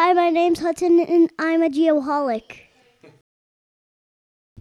Hi, my name's Hudson, and I'm a geoholic.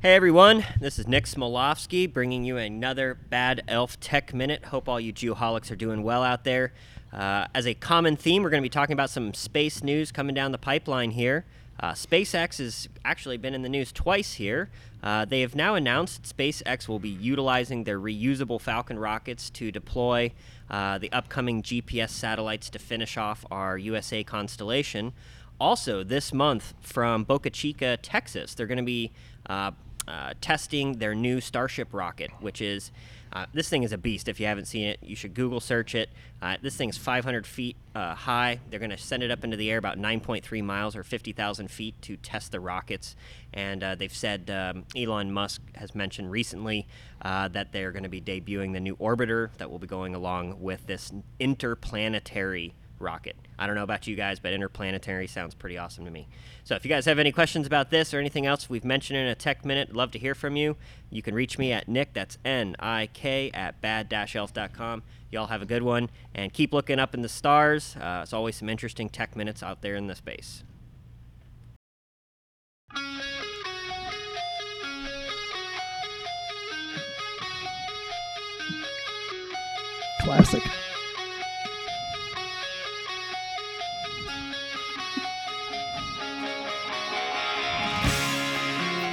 Hey everyone, this is Nick Smolofsky bringing you another Bad Elf Tech Minute. Hope all you geoholics are doing well out there. Uh, as a common theme, we're going to be talking about some space news coming down the pipeline here. Uh, SpaceX has actually been in the news twice here. Uh, they have now announced SpaceX will be utilizing their reusable Falcon rockets to deploy uh, the upcoming GPS satellites to finish off our USA constellation. Also, this month from Boca Chica, Texas, they're going to be uh, uh, testing their new Starship rocket, which is uh, this thing is a beast. If you haven't seen it, you should Google search it. Uh, this thing is 500 feet uh, high. They're going to send it up into the air about 9.3 miles or 50,000 feet to test the rockets. And uh, they've said um, Elon Musk has mentioned recently uh, that they're going to be debuting the new orbiter that will be going along with this interplanetary rocket. I don't know about you guys, but interplanetary sounds pretty awesome to me. So if you guys have any questions about this or anything else we've mentioned in a tech minute, love to hear from you. You can reach me at Nick, that's N I K, at bad elf.com. Y'all have a good one and keep looking up in the stars. Uh, it's always some interesting tech minutes out there in the space. Classic.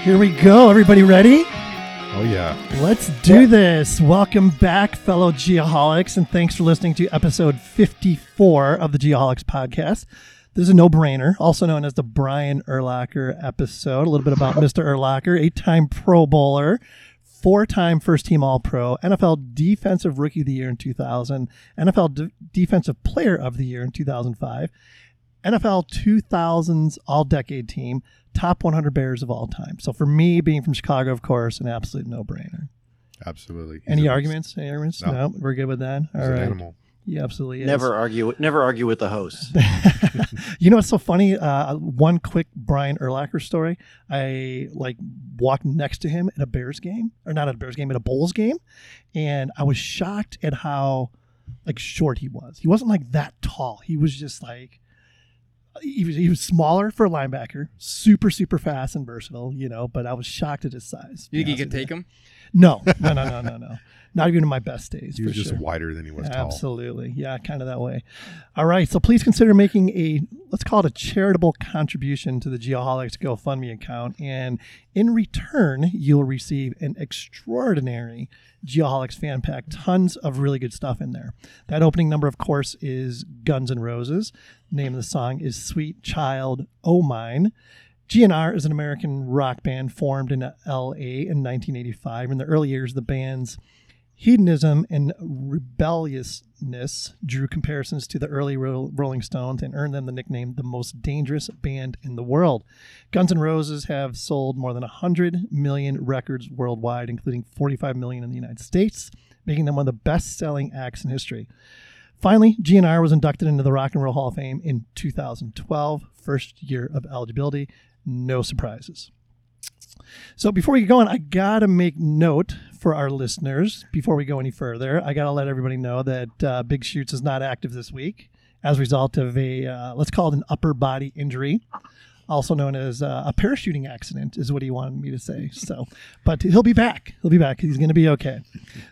Here we go. Everybody ready? Oh yeah. Let's do this. Welcome back, fellow Geoholics, and thanks for listening to episode 54 of the Geoholics podcast. This is a no brainer, also known as the Brian Urlacher episode. A little bit about Mr. Urlacher, eight time Pro Bowler, four time first team All Pro, NFL Defensive Rookie of the Year in 2000, NFL D- Defensive Player of the Year in 2005, NFL 2000s All Decade Team, top 100 Bears of all time. So for me, being from Chicago, of course, an absolute no brainer. Absolutely. He's Any arguments? Any arguments? No. No. we're good with that. He's All an animal. Yeah, absolutely. is. Never argue. Never argue with the host. you know what's so funny? Uh, one quick Brian Urlacher story. I like walked next to him at a Bears game, or not at a Bears game, at a Bulls game, and I was shocked at how like short he was. He wasn't like that tall. He was just like he was he was smaller for a linebacker, super super fast and versatile. You know, but I was shocked at his size. You think you honest can take him? No, no, no, no, no, no. Not even in my best days. He for was just sure. wider than he was tall. Absolutely. Yeah, kind of that way. All right. So please consider making a, let's call it a charitable contribution to the Geoholics GoFundMe account. And in return, you'll receive an extraordinary Geoholics fan pack. Tons of really good stuff in there. That opening number, of course, is Guns and Roses. Name of the song is Sweet Child O' Mine. GNR is an American rock band formed in LA in 1985. In the early years, the band's hedonism and rebelliousness drew comparisons to the early Rolling Stones and earned them the nickname the most dangerous band in the world. Guns N' Roses have sold more than 100 million records worldwide, including 45 million in the United States, making them one of the best selling acts in history. Finally, GNR was inducted into the Rock and Roll Hall of Fame in 2012, first year of eligibility. No surprises. So before we get going, I gotta make note for our listeners before we go any further. I gotta let everybody know that uh, Big Shoots is not active this week as a result of a uh, let's call it an upper body injury, also known as uh, a parachuting accident, is what he wanted me to say. So, but he'll be back. He'll be back. He's gonna be okay.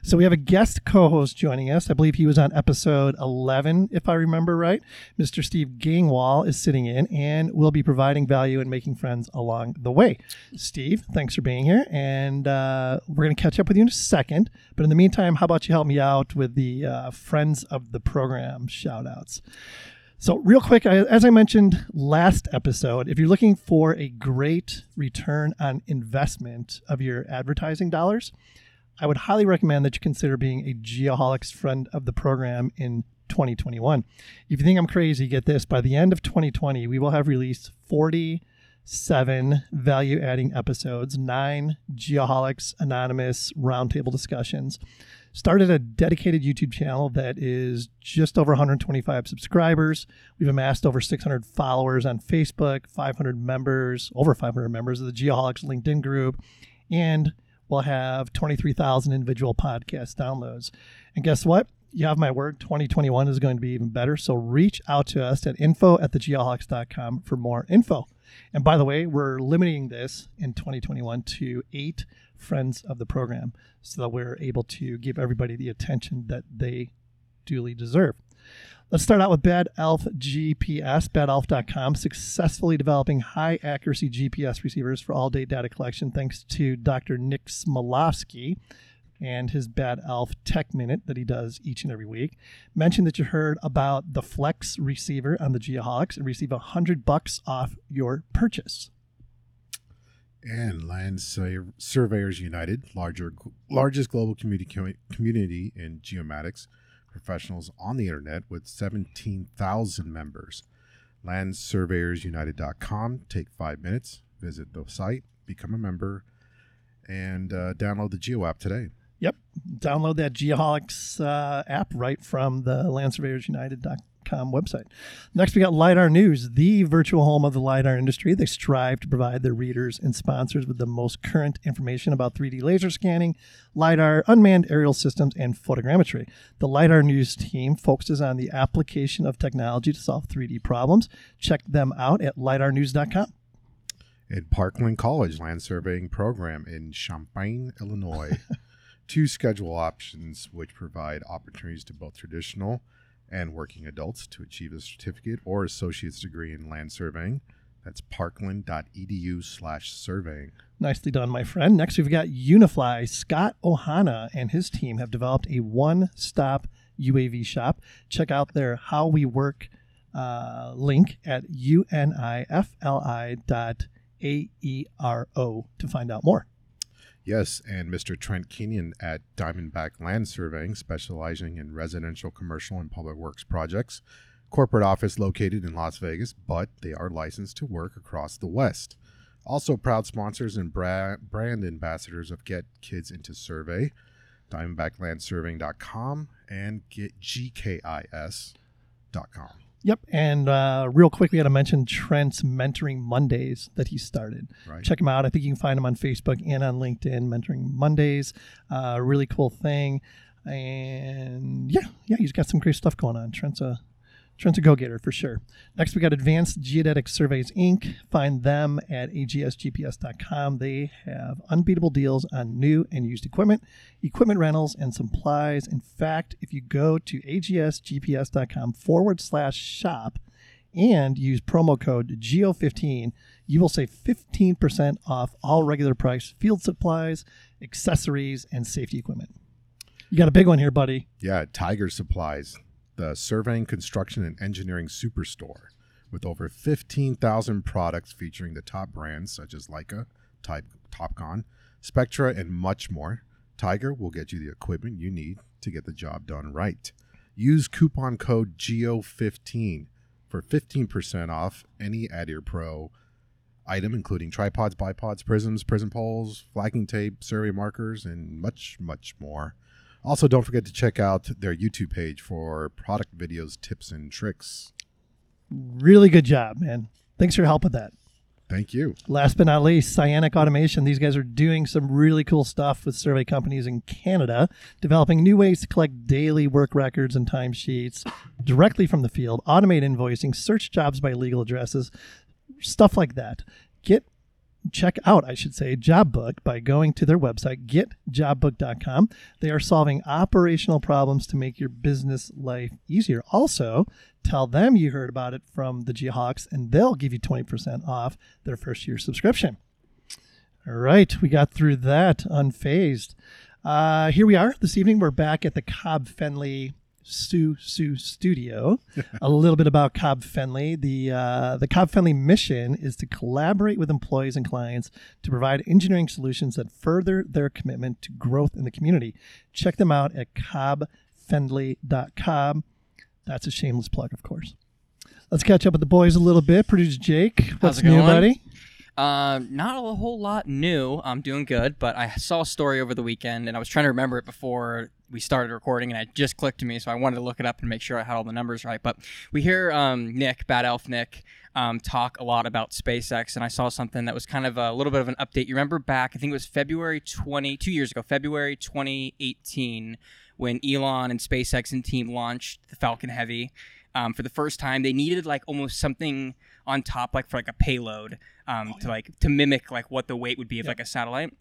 So we have a guest co-host joining us. I believe he was on episode 11, if I remember right. Mr. Steve Gangwal is sitting in and will be providing value and making friends along the way. Steve, thanks for being here, and uh, we're going to catch up with you in a second. But in the meantime, how about you help me out with the uh, friends of the program shout outs? So, real quick, as I mentioned last episode, if you're looking for a great return on investment of your advertising dollars, I would highly recommend that you consider being a Geoholics friend of the program in 2021. If you think I'm crazy, get this. By the end of 2020, we will have released 47 value adding episodes, nine Geoholics Anonymous roundtable discussions. Started a dedicated YouTube channel that is just over 125 subscribers. We've amassed over 600 followers on Facebook, 500 members, over 500 members of the Geoholics LinkedIn group, and we'll have 23,000 individual podcast downloads. And guess what? you have my word, 2021 is going to be even better. So reach out to us at info at thegeoholics.com for more info. And by the way, we're limiting this in 2021 to eight friends of the program so that we're able to give everybody the attention that they duly deserve. Let's start out with Bad Elf GPS, badelf.com, successfully developing high accuracy GPS receivers for all day data collection thanks to Dr. Nick Smolovsky and his Bad Elf Tech Minute that he does each and every week. Mention that you heard about the Flex receiver on the Geoholics and receive a hundred bucks off your purchase. And Land Surveyors United, larger, largest global community community in geomatics professionals on the internet with 17,000 members. LandSurveyorsUnited.com. Take five minutes, visit the site, become a member, and uh, download the Geo app today. Yep. Download that Geoholics uh, app right from the LandSurveyorsUnited.com website. Next, we got LIDAR News, the virtual home of the LIDAR industry. They strive to provide their readers and sponsors with the most current information about 3D laser scanning, LIDAR, unmanned aerial systems, and photogrammetry. The LIDAR News team focuses on the application of technology to solve 3D problems. Check them out at LIDARnews.com at Parkland College Land Surveying Program in Champaign, Illinois. two schedule options which provide opportunities to both traditional and working adults to achieve a certificate or associate's degree in land surveying. That's parkland.edu slash surveying. Nicely done, my friend. Next, we've got Unifly. Scott Ohana and his team have developed a one stop UAV shop. Check out their How We Work uh, link at unifli.aero to find out more. Yes, and Mr. Trent Kenyon at Diamondback Land Surveying, specializing in residential, commercial, and public works projects. Corporate office located in Las Vegas, but they are licensed to work across the West. Also, proud sponsors and bra- brand ambassadors of Get Kids Into Survey, DiamondbackLandSurveying.com, and get GKIS.com. Yep. And uh, real quick, we got to mention Trent's Mentoring Mondays that he started. Right. Check him out. I think you can find him on Facebook and on LinkedIn, Mentoring Mondays. Uh, really cool thing. And yeah, yeah, he's got some great stuff going on. Trent's a Trent's a go getter for sure. Next, we got Advanced Geodetic Surveys Inc. Find them at agsgps.com. They have unbeatable deals on new and used equipment, equipment rentals, and supplies. In fact, if you go to agsgps.com forward slash shop and use promo code GEO15, you will save 15% off all regular price field supplies, accessories, and safety equipment. You got a big one here, buddy. Yeah, Tiger Supplies the Surveying, Construction, and Engineering Superstore with over 15,000 products featuring the top brands such as Leica, Type, Topcon, Spectra, and much more. Tiger will get you the equipment you need to get the job done right. Use coupon code GEO15 for 15% off any Adir Pro item, including tripods, bipods, prisms, prism poles, flagging tape, survey markers, and much, much more. Also, don't forget to check out their YouTube page for product videos, tips, and tricks. Really good job, man. Thanks for your help with that. Thank you. Last but not least, Cyanic Automation. These guys are doing some really cool stuff with survey companies in Canada, developing new ways to collect daily work records and timesheets directly from the field, automate invoicing, search jobs by legal addresses, stuff like that. Get check out, I should say, JobBook by going to their website, getjobbook.com. They are solving operational problems to make your business life easier. Also, tell them you heard about it from the Geoholics, and they'll give you 20% off their first year subscription. All right, we got through that unfazed. Uh, here we are this evening. We're back at the Cobb Fenley Stu Stu Studio. a little bit about Cobb Fenley. The uh, the Cobb Fenley mission is to collaborate with employees and clients to provide engineering solutions that further their commitment to growth in the community. Check them out at cobbfenley.com. That's a shameless plug, of course. Let's catch up with the boys a little bit. Producer Jake, what's new, buddy? Uh, not a whole lot new. I'm doing good, but I saw a story over the weekend and I was trying to remember it before we started recording and it just clicked to me, so I wanted to look it up and make sure I had all the numbers right. But we hear um, Nick, Bad Elf Nick, um, talk a lot about SpaceX, and I saw something that was kind of a little bit of an update. You remember back, I think it was February 20, two years ago, February 2018, when Elon and SpaceX and team launched the Falcon Heavy. Um, for the first time, they needed like almost something on top, like for like a payload, um, to like to mimic like what the weight would be of like a satellite.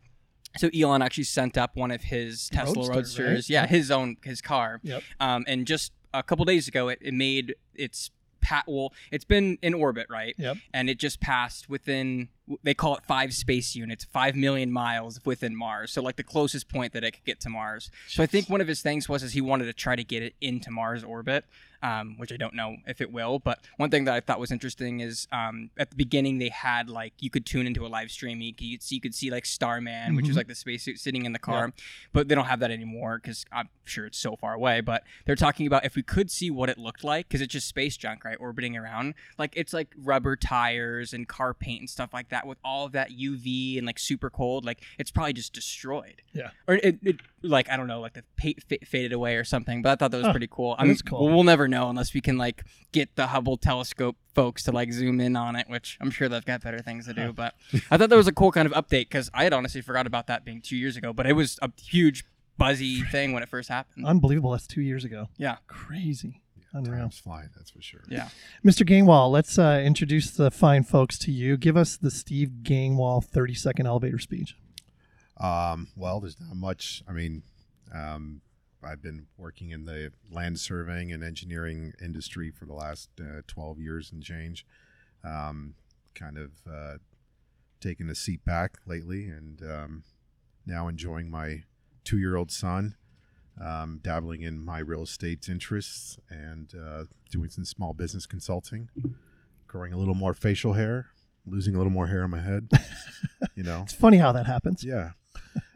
So Elon actually sent up one of his Tesla Roadster, Roadsters, right? yeah, his own his car. Yep. Um, and just a couple days ago, it, it made its pat. Well, it's been in orbit, right? Yep. And it just passed within. They call it five space units, five million miles within Mars. So like the closest point that it could get to Mars. So I think one of his things was is he wanted to try to get it into Mars orbit, um, which I don't know if it will. But one thing that I thought was interesting is um, at the beginning they had like you could tune into a live stream. You could see, you could see like Starman, which was like the spacesuit sitting in the car, but they don't have that anymore because I'm sure it's so far away. But they're talking about if we could see what it looked like because it's just space junk, right, orbiting around. Like it's like rubber tires and car paint and stuff like that with all of that UV and like super cold. Like it's probably just destroyed. Yeah. Or it, it like I don't know, like the pa- fa- faded away or something. But I thought that was Huh. pretty cool. That I mean, cool. We'll never know unless we can like get the Hubble telescope folks to like zoom in on it, which I'm sure they've got better things to do. But I thought that was a cool kind of update because I had honestly forgot about that being two years ago. But it was a huge buzzy thing when it first happened. Unbelievable. That's two years ago. Yeah. Crazy. Unreal. Time's flying, that's for sure. Yeah. Mr. Gangwal, let's uh, introduce the fine folks to you. Give us the Steve Gangwal 30 second elevator speech. Um, well, there's not much. I mean, um, I've been working in the land surveying and engineering industry for the last uh, 12 years and change. Um, kind of uh, taken a seat back lately and um, now enjoying my two year old son, um, dabbling in my real estate interests and uh, doing some small business consulting, growing a little more facial hair, losing a little more hair on my head. you know, It's funny how that happens. yeah.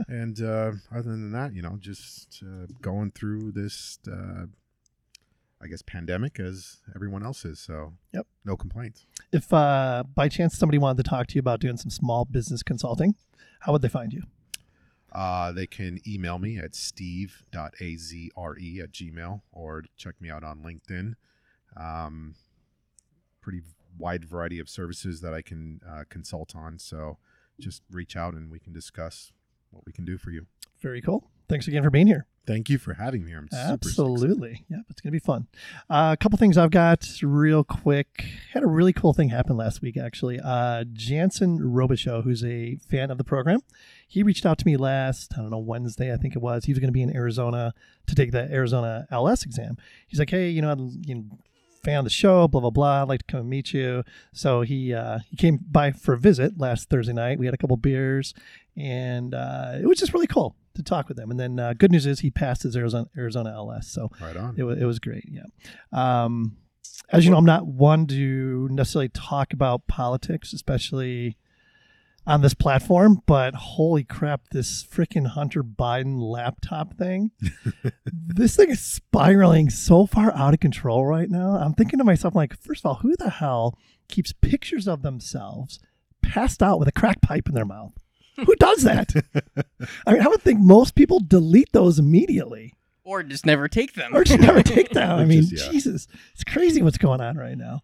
And uh, other than that, you know, just uh, going through this, uh, I guess, pandemic as everyone else is. So, Yep. no complaints. If uh, by chance somebody wanted to talk to you about doing some small business consulting, how would they find you? Uh, they can email me at steve.azre at gmail or check me out on LinkedIn. Um, pretty wide variety of services that I can uh, consult on. So, just reach out and we can discuss what we can do for you. Very cool. Thanks again for being here. Thank you for having me. I'm super. Absolutely. Yep, it's going to be fun. Uh, a couple things I've got real quick. Had a really cool thing happen last week, actually. Uh, Jansen Robichaux, who's a fan of the program, he reached out to me last, I don't know, Wednesday, I think it was. He was going to be in Arizona to take the Arizona LS exam. He's like, hey, you know, I'm you know, fan of the show, blah, blah, blah. I'd like to come and meet you. So he, uh, he came by for a visit last Thursday night. We had a couple beers, and uh, it was just really cool to talk with him. And then uh, good news is he passed his Arizona Arizona LS, so Right on. it was it was great. Yeah. Um, as you know, I'm not one to necessarily talk about politics, especially on this platform. But holy crap, this freaking Hunter Biden laptop thing! this thing is spiraling so far out of control right now. I'm thinking to myself, like, first of all, who the hell keeps pictures of themselves passed out with a crack pipe in their mouth? Who does that? I mean, I would think most people delete those immediately Or just never take them. or just never take them. I mean, just- yeah. Jesus, it's crazy what's going on right now.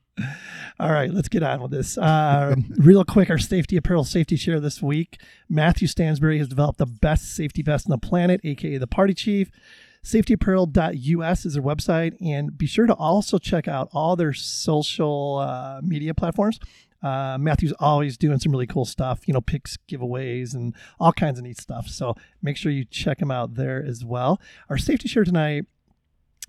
All right, let's get on with this. Uh, real quick, our safety apparel safety share this week. Matthew Stansbury has developed the best safety vest on the planet, aka the Party Chief. Safetyapparel.us is their website, and be sure to also check out all their social uh, media platforms. Uh, Matthew's always doing some really cool stuff, you know, picks, giveaways, and all kinds of neat stuff. So make sure you check him out there as well. Our safety share tonight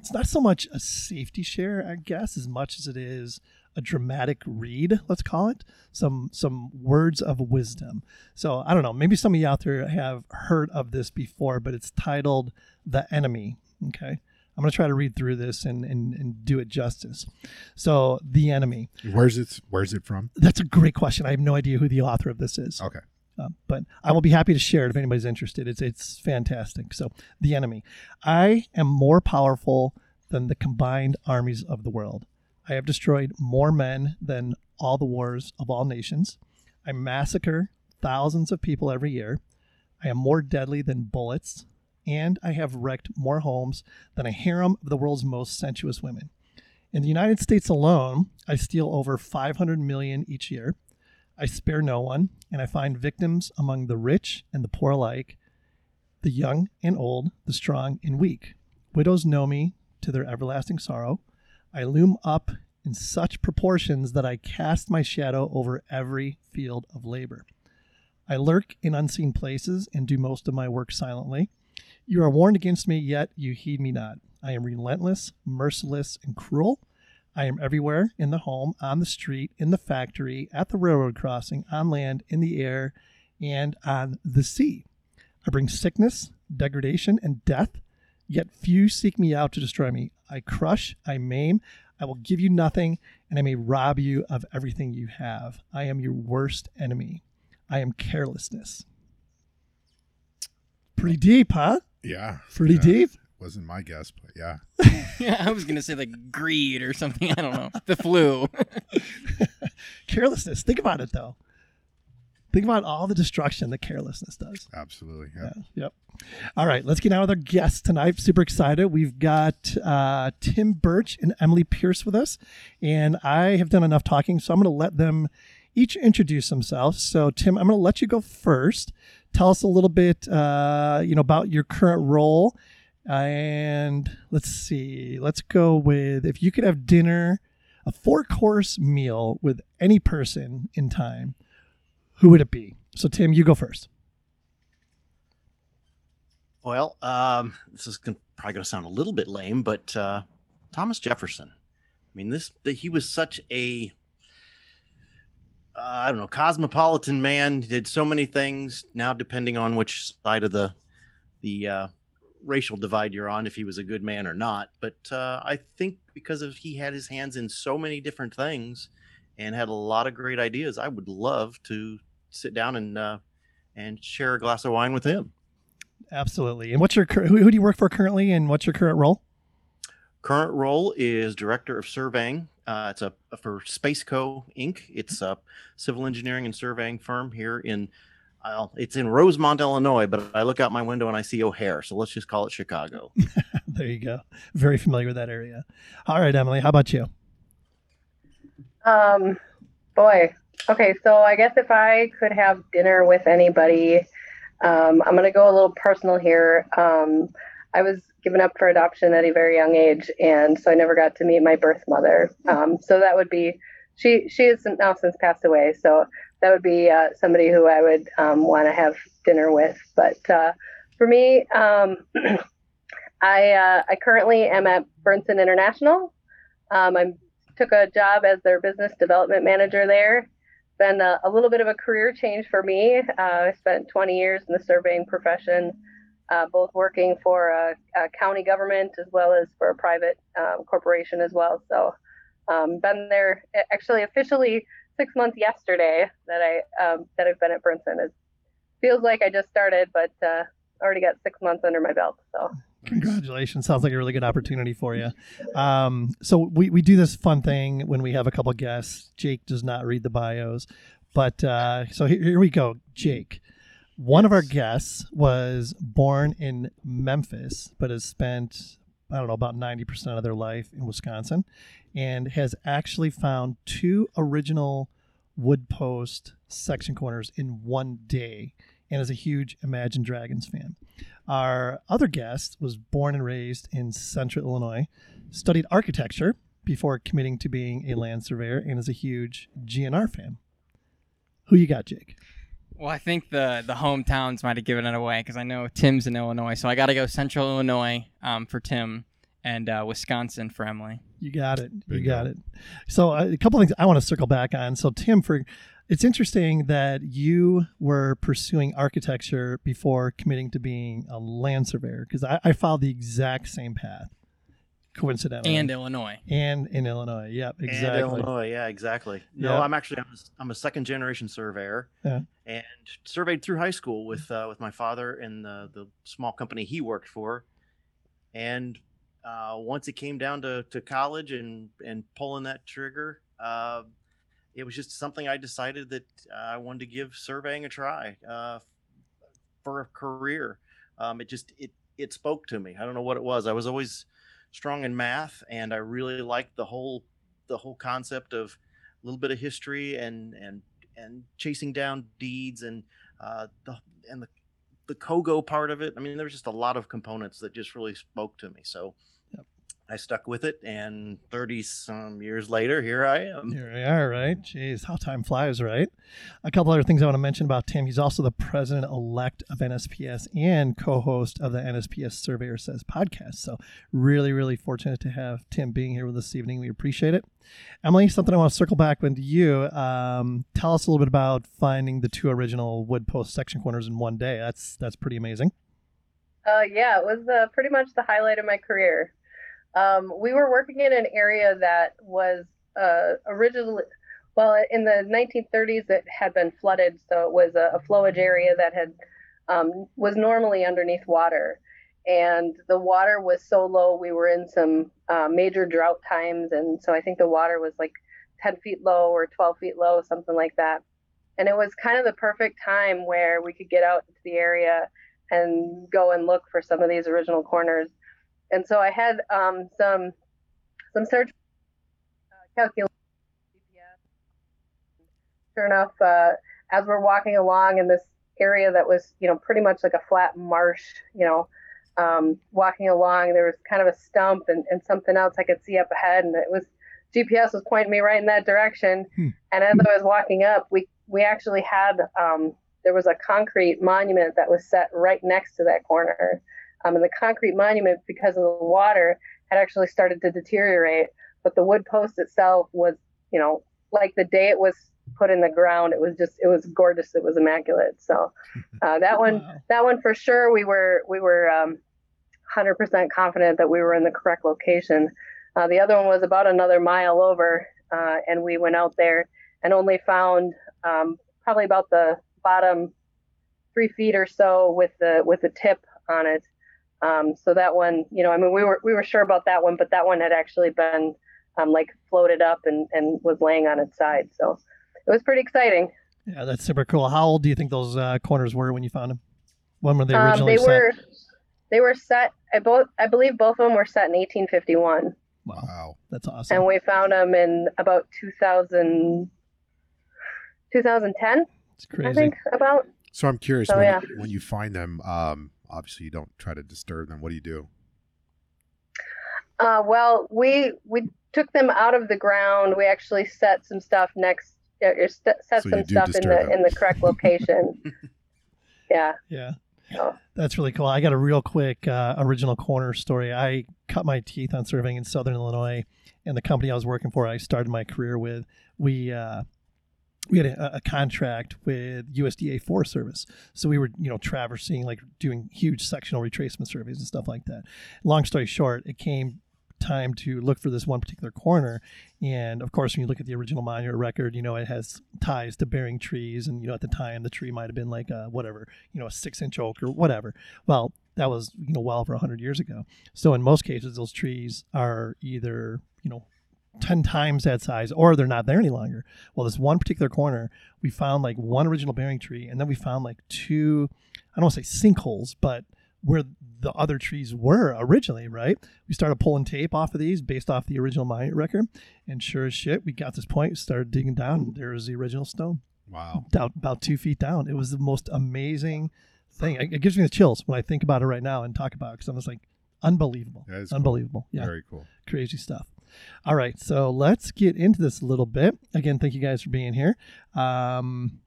it's not so much a safety share, I guess, as much as it is a dramatic read, let's call it. Some some words of wisdom. So I don't know, maybe some of you out there have heard of this before, but it's titled The Enemy. Okay. I'm gonna try to read through this and, and, and do it justice. So the enemy. Where's it? Where's it from? That's a great question. I have no idea who the author of this is. Okay. Uh, but I will be happy to share it if anybody's interested. It's it's fantastic. So the enemy, I am more powerful than the combined armies of the world. I have destroyed more men than all the wars of all nations. I massacre thousands of people every year. I am more deadly than bullets. And I have wrecked more homes than a harem of the world's most sensuous women. In the United States alone, I steal over 500 million each year. I spare no one, and I find victims among the rich and the poor alike, the young and old, the strong and weak. Widows know me to their everlasting sorrow. I loom up in such proportions that I cast my shadow over every field of labor. I lurk in unseen places and do most of my work silently. You are warned against me, yet you heed me not. I am relentless, merciless, and cruel. I am everywhere in the home, on the street, in the factory, at the railroad crossing, on land, in the air, and on the sea. I bring sickness, degradation, and death, yet few seek me out to destroy me. I crush, I maim, I will give you nothing, and I may rob you of everything you have. I am your worst enemy. I am carelessness. Pretty deep, huh? Yeah. Pretty yeah. deep. Wasn't my guess, but yeah. yeah, I was gonna say like greed or something. I don't know. The flu. carelessness. Think about it though. Think about all the destruction that carelessness does. Absolutely. Yeah. Yeah. Yep. All right, let's get on with our guests tonight. Super excited. We've got uh, Tim Burch and Emily Pierce with us, and I have done enough talking, so I'm going to let them each introduce themselves. So, Tim, I'm going to let you go first. Tell us a little bit, uh, you know, about your current role, and let's see. Let's go with if you could have dinner, a four course meal with any person in time, who would it be? So, Tim, you go first. Well, um, this is gonna, probably going to sound a little bit lame, but uh, Thomas Jefferson. I mean, this he was such a I don't know cosmopolitan man. Did so many things. Now, depending on which side of the the uh, racial divide you're on, if he was a good man or not. But uh, I think because of he had his hands in so many different things and had a lot of great ideas, I would love to sit down and uh, and share a glass of wine with him. Absolutely. And what's your who, who do you work for currently, and what's your current role? Current role is director of surveying. Uh, it's a for Spaceco Inc. It's a civil engineering and surveying firm here in. Well, it's in Rosemont, Illinois, but I look out my window and I see O'Hare, so let's just call it Chicago. there you go. Very familiar with that area. All right, Emily, how about you? Um, boy. Okay, so I guess if I could have dinner with anybody, um, I'm going to go a little personal here. Um, I was given up for adoption at a very young age, and so I never got to meet my birth mother. Um, so that would be she. She has now since passed away. So that would be uh, somebody who I would um, want to have dinner with. But uh, for me, um, I uh, I currently am at Berntsen International. Um, I took a job as their business development manager there been a, a, little bit of a career change for me. Uh, I spent 20 years in the surveying profession, uh, both working for a, a, county government as well as for a private um, corporation as well. So, um, been there actually officially six months yesterday that I um, that I've been at Berntsen. It feels like I just started, but uh, already got six months under my belt. So Congratulations. Sounds like a really good opportunity for you. Um, so we, we do this fun thing when we have a couple guests. Jake does not read the bios, but uh, so here, here we go. Jake, one of our guests was born in Memphis, but has spent I don't know about ninety percent of their life in Wisconsin, and has actually found two original wood post section corners in one day, and is a huge Imagine Dragons fan. Our other guest was born and raised in central Illinois, studied architecture before committing to being a land surveyor, and is a huge GNR fan. Who you got, Jake? Well, I think the the hometowns might have given it away because I know Tim's in Illinois, so I got to go Central Illinois um, for Tim and uh, Wisconsin for Emily. You got it. You got it. So uh, a couple things I want to circle back on. So Tim, for it's interesting that you were pursuing architecture before committing to being a land surveyor because I, I, followed the exact same path, coincidentally. And Illinois. And in Illinois, yep, exactly. And Illinois, yeah, exactly. No, I'm actually I'm a, I'm a second generation surveyor, yeah. and surveyed through high school with uh, with my father in the the small company he worked for, and uh, once it came down to, to college and and pulling that trigger. Uh, it was just something I decided that uh, I wanted to give surveying a try uh, for a career. Um, it just it it spoke to me. I don't know what it was. I was always strong in math, and I really liked the whole the whole concept of a little bit of history and and and chasing down deeds and uh, the and the the Kogo part of it. I mean, there was just a lot of components that just really spoke to me. So. I stuck with it, and thirty some years later, here I am. Here we are, right? Jeez, how time flies, right? A couple other things I want to mention about Tim. He's also the president elect of NSPS and co host of the NSPS Surveyor Says podcast. So, really, really fortunate to have Tim being here with us this evening. We appreciate it. Emily, something I want to circle back with you. Um, tell us a little bit about finding the two original wood post section corners in one day. That's that's pretty amazing. Uh, yeah, it was uh, pretty much the highlight of my career. Um, we were working in an area that was uh, originally, well, in the 1930s, it had been flooded, so it was a, a flowage area that had um, was normally underneath water, and the water was so low. We were in some uh, major drought times, and so I think the water was like 10 feet low or 12 feet low, something like that. And it was kind of the perfect time where we could get out into the area and go and look for some of these original corners. And so I had um, some some search uh, calculations. Sure enough, uh, as we're walking along in this area that was, you know, pretty much like a flat marsh, you know, um, walking along, there was kind of a stump and, and something else I could see up ahead, and it was GPS was pointing me right in that direction. Hmm. And as I was walking up, we we actually had um, there was a concrete monument that was set right next to that corner. Um, and the concrete monument, because of the water, had actually started to deteriorate. But the wood post itself was, you know, like the day it was put in the ground, it was just, it was gorgeous. It was immaculate. So uh, that one, Wow. that one for sure, we were, we were um, 100% confident that we were in the correct location. Uh, the other one was about another mile over, uh, and we went out there and only found um, probably about the bottom three feet or so with the with the tip on it. Um, so that one, you know, I mean, we were we were sure about that one, but that one had actually been um, like floated up and and was laying on its side. So it was pretty exciting. Yeah, that's super cool. How old do you think those uh, corners were when you found them? When were they Um, originally they set? were they were set. I both I believe both of them were set in 1851, Wow, Wow. that's awesome. and we found them in about 2000 2010, it's crazy. I think about. So I'm curious So, when, yeah. when you find them. Um, obviously, you don't try to disturb them. What do you do? Uh, well, we we took them out of the ground. We actually set some stuff next. Uh, or st- set So some stuff in the them. in the correct location. yeah. Yeah. Oh. That's really cool. I got a real quick uh, original corner story. I cut my teeth on serving in Southern Illinois, and the company I was working for, I started my career with, we uh, we had a, a contract with USDA Forest Service, so we were you know traversing like doing huge sectional retracement surveys and stuff like that. Long story short, it came time to look for this one particular corner. And of course when you look at the original monument record you know it has ties to bearing trees. And you know at the time the tree might have been like a whatever you know a six inch oak or whatever. Well that was you know well over 100 years ago. So in most cases those trees are either you know 10 times that size or they're not there any longer well this one particular corner we found like one original bearing tree and then we found like two i don't want to say sinkholes but where the other trees were originally, right? We started pulling tape off of these based off the original monument record. And sure as shit, we got this point, started digging down, and there was the original stone Wow. down about two feet down. It was the most amazing thing. It, it gives me the chills when I think about it right now and talk about it because I'm just like, unbelievable. Is cool. unbelievable. Yeah Very cool. crazy stuff. All right, so let's get into this a little bit. Again, thank you guys for being here. Um,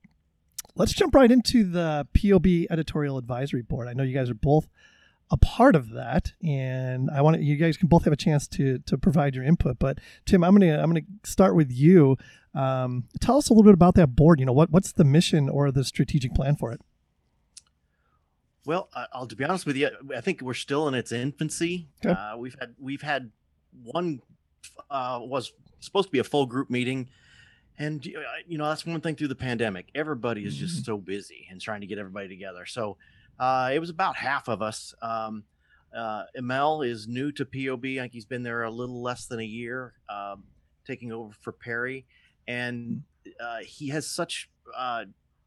let's jump right into the POB editorial advisory board. I know you guys are both a part of that, and I want to, you guys can both have a chance to to provide your input. But Tim, I'm gonna I'm gonna start with you. Um, tell us a little bit about that board. You know, what what's the mission or the strategic plan for it? Well, I'll to be honest with you, I think we're still in its infancy. Okay. Uh, we've had we've had one uh, was supposed to be a full group meeting, and uh, you know that's one thing through the pandemic. Everybody is just so busy and trying to get everybody together. So uh, it was about half of us. Um, uh, Emel is new to POB. I think he's been there a little less than a year, um, taking over for Perry, and uh, he has such uh,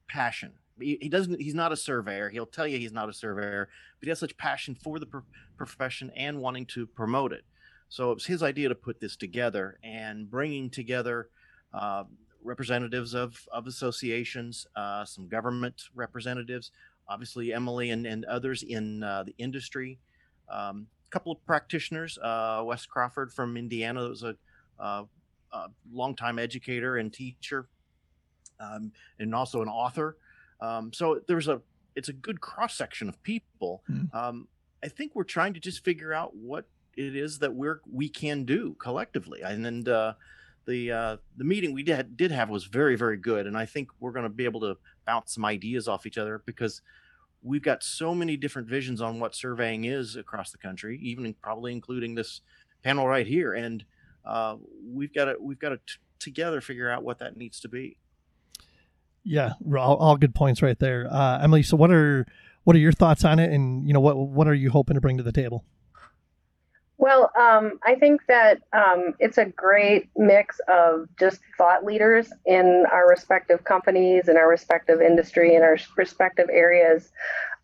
passion. he, he doesn't he's not a surveyor he'll tell you he's not a surveyor but he has such passion for the pro- profession and wanting to promote it so it was his idea to put this together and bringing together uh, representatives of, of associations uh, some government representatives obviously emily and, and others in uh, the industry um, a couple of practitioners uh, wes crawford from indiana that was a, uh, a longtime educator and teacher um, and also an author um, so there's a it's a good cross section of people. Mm. Um, I think we're trying to just figure out what it is that we're we can do collectively, and and uh, the uh, the meeting we did did have was very very good, and I think we're going to be able to bounce some ideas off each other because we've got so many different visions on what surveying is across the country, even probably including this panel right here, and uh, we've got to we've got to together figure out what that needs to be. Yeah, all, all good points right there, uh, Emily. So what are what are your thoughts on it, and you know what what are you hoping to bring to the table? Well, um, I think that um, it's a great mix of just thought leaders in our respective companies and our respective industry and our respective areas.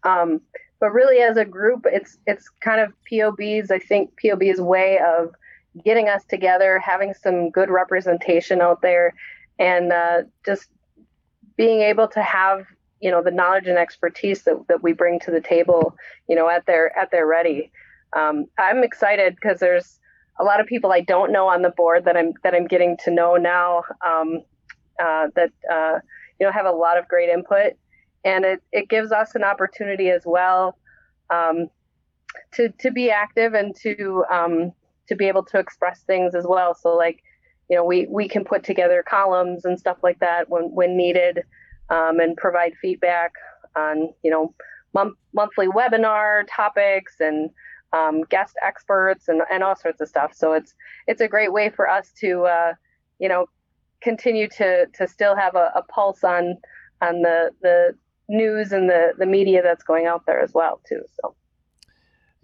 Um, but really, as a group, it's it's kind of POB's. I think POB's way of getting us together, having some good representation out there, and uh, just being able to have you know the knowledge and expertise that, that we bring to the table, you know, at their at their ready um, I'm excited because there's a lot of people I don't know on the board that I'm that I'm getting to know now um, uh, that uh, you know have a lot of great input, and it, it gives us an opportunity as well um, to to be active and to um, to be able to express things as well. So like you know we we can put together columns and stuff like that when when needed um, and provide feedback on you know month, monthly webinar topics and um, guest experts and, and all sorts of stuff. So it's it's a great way for us to uh, you know continue to to still have a, a, pulse on on the the news and the the media that's going out there as well too. So.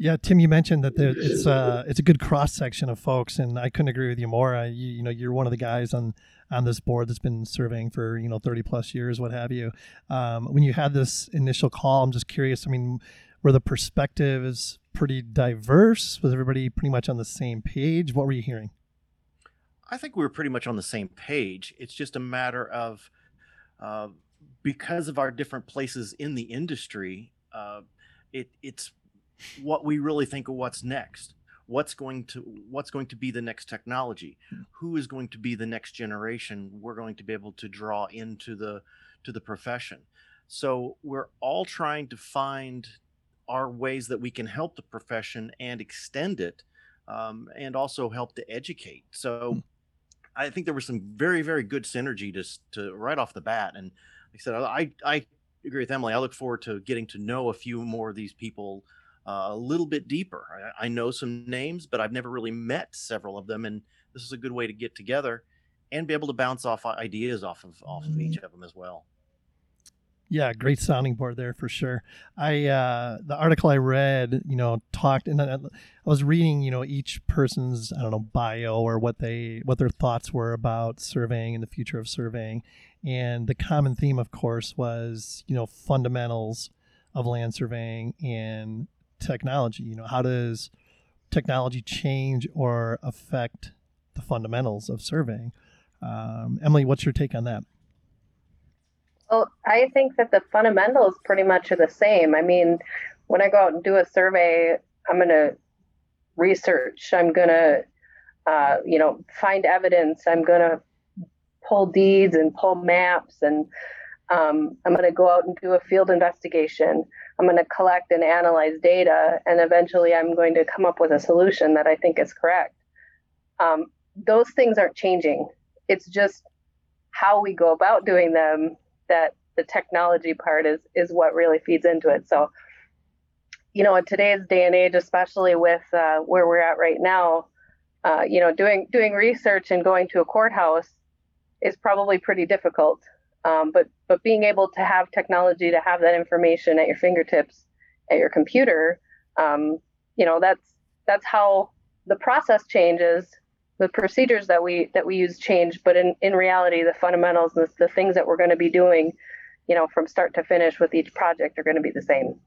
Yeah, Tim, you mentioned that there, it's uh, it's a good cross section of folks, and I couldn't agree with you more. Uh, you, you know, you're one of the guys on on this board that's been surveying for you know 30 plus years, what have you. Um, when you had this initial call, I'm just curious. I mean, were the perspectives pretty diverse? Was everybody pretty much on the same page? What were you hearing? I think we were pretty much on the same page. It's just a matter of uh, because of our different places in the industry, uh, it, it's what we really think of what's next. What's going to what's going to be the next technology? Who is going to be the next generation? We're going to be able to draw into the to the profession. So we're all trying to find are ways that we can help the profession and extend it um, and also help to educate. So mm. I think there was some very, very good synergy just to right off the bat. And like I said, I, I agree with Emily. I look forward to getting to know a few more of these people uh, a little bit deeper. I, I, know some names, but I've never really met several of them. And this is a good way to get together and be able to bounce off ideas off of off of each of them as well. Yeah, great sounding board there for sure. I uh, the article I read, you know, talked and I, I was reading, you know, each person's I don't know bio or what they what their thoughts were about surveying and the future of surveying, and the common theme, of course, was you know fundamentals of land surveying and technology. You know, how does technology change or affect the fundamentals of surveying? Um, Emily, what's your take on that? Well, I think that the fundamentals pretty much are the same. I mean, when I go out and do a survey, I'm going to research. I'm going to, uh, you know, find evidence. I'm going to pull deeds and pull maps, and um, I'm going to go out and do a field investigation. I'm going to collect and analyze data, and eventually, I'm going to come up with a solution that I think is correct. Um, those things aren't changing. It's just how we go about doing them that the technology part is is what really feeds into it. So, you know, in today's day and age, especially with uh, where we're at right now, uh, you know, doing doing research and going to a courthouse is probably pretty difficult. Um, but but being able to have technology to have that information at your fingertips at your computer, um, you know, that's that's how the process changes the procedures that we that we use change, but in, in reality, the fundamentals, the, the things that we're going to be doing, you know, from start to finish with each project are going to be the same.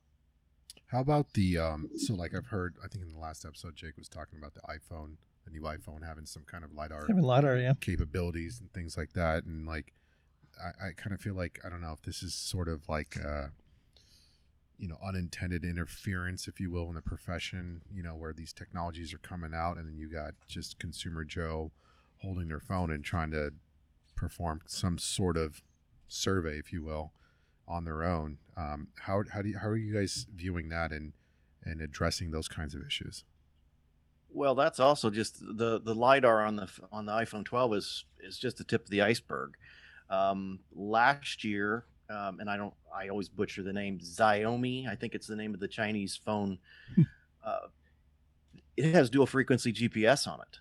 How about the um? So like I've heard, I think in the last episode, Jake was talking about the iPhone, the new iPhone having some kind of lidar Having lidar, yeah. capabilities and things like that, and like I, I kind of feel like I don't know if this is sort of like uh, you know unintended interference, if you will, in the profession. You know where these technologies are coming out, and then you got just consumer Joe holding their phone and trying to perform some sort of survey, if you will, on their own. Um, how how do you, how are you guys viewing that and and addressing those kinds of issues? Well, that's also just the the lidar on the on the iPhone 12 is is just the tip of the iceberg. Um, last year, um, and I don't, I always butcher the name Xiaomi. I think it's the name of the Chinese phone. uh, it has dual frequency GPS on it,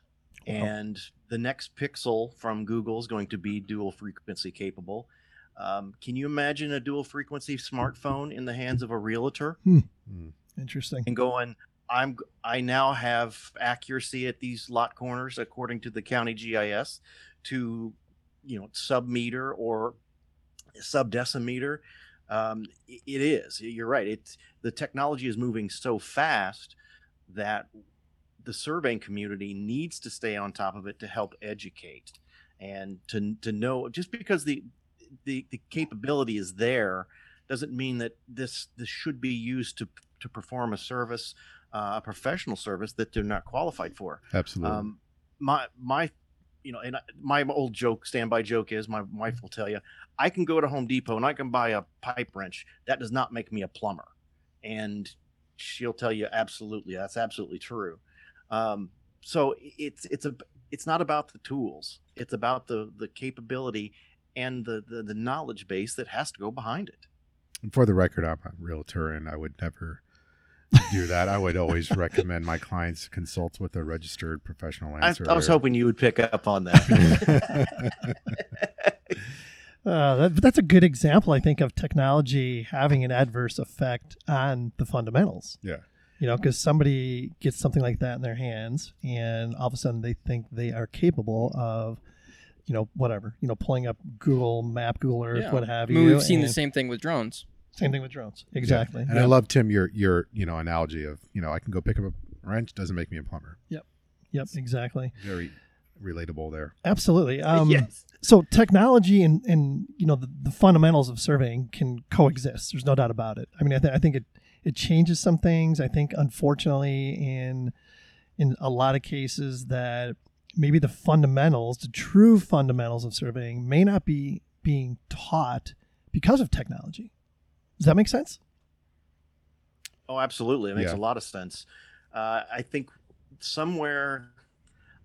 Wow. and the next Pixel from Google is going to be dual frequency capable. Um, can you imagine a dual frequency smartphone in the hands of a realtor? Hmm. Interesting. and going i'm i now have accuracy at these lot corners according to the county gis to you know sub meter or sub decimeter um, it is you're right it's the technology is moving so fast that the surveying community needs to stay on top of it to help educate and to to know just because the the, the capability is there doesn't mean that this this should be used to to perform a service uh, a professional service that they're not qualified for Absolutely. um, my my you know and my old joke standby joke is my wife will tell you i can go to home depot and i can buy a pipe wrench that does not make me a plumber. And she'll tell you absolutely that's absolutely true. Um, so it's it's a it's not about the tools. It's about the the capability and the, the the knowledge base that has to go behind it. And for the record, I'm a realtor and I would never do that. I would always recommend my clients consult with a registered professional I, answer. I was hoping you would pick up on that Uh, that, but that's a good example, I think, of technology having an adverse effect on the fundamentals. Yeah. You know, because somebody gets something like that in their hands, and all of a sudden they think they are capable of, you know, whatever, you know, pulling up Google Map, Google Earth, Yeah. what have I you. mean, we've seen the same thing with drones. Same thing with drones. Exactly. And I love Tim your your you know analogy of you know I can go pick up a wrench doesn't make me a plumber. Yep, Yep, exactly. Very relatable there. Absolutely. Um, yes so technology and, and you know the, the fundamentals of surveying can coexist there's no doubt about it i mean i, th- I think it, it changes some things i think unfortunately in in a lot of cases that maybe the fundamentals the true fundamentals of surveying may not be being taught because of technology does that make sense Oh, absolutely. It makes Yeah. a lot of sense. Uh, I think somewhere,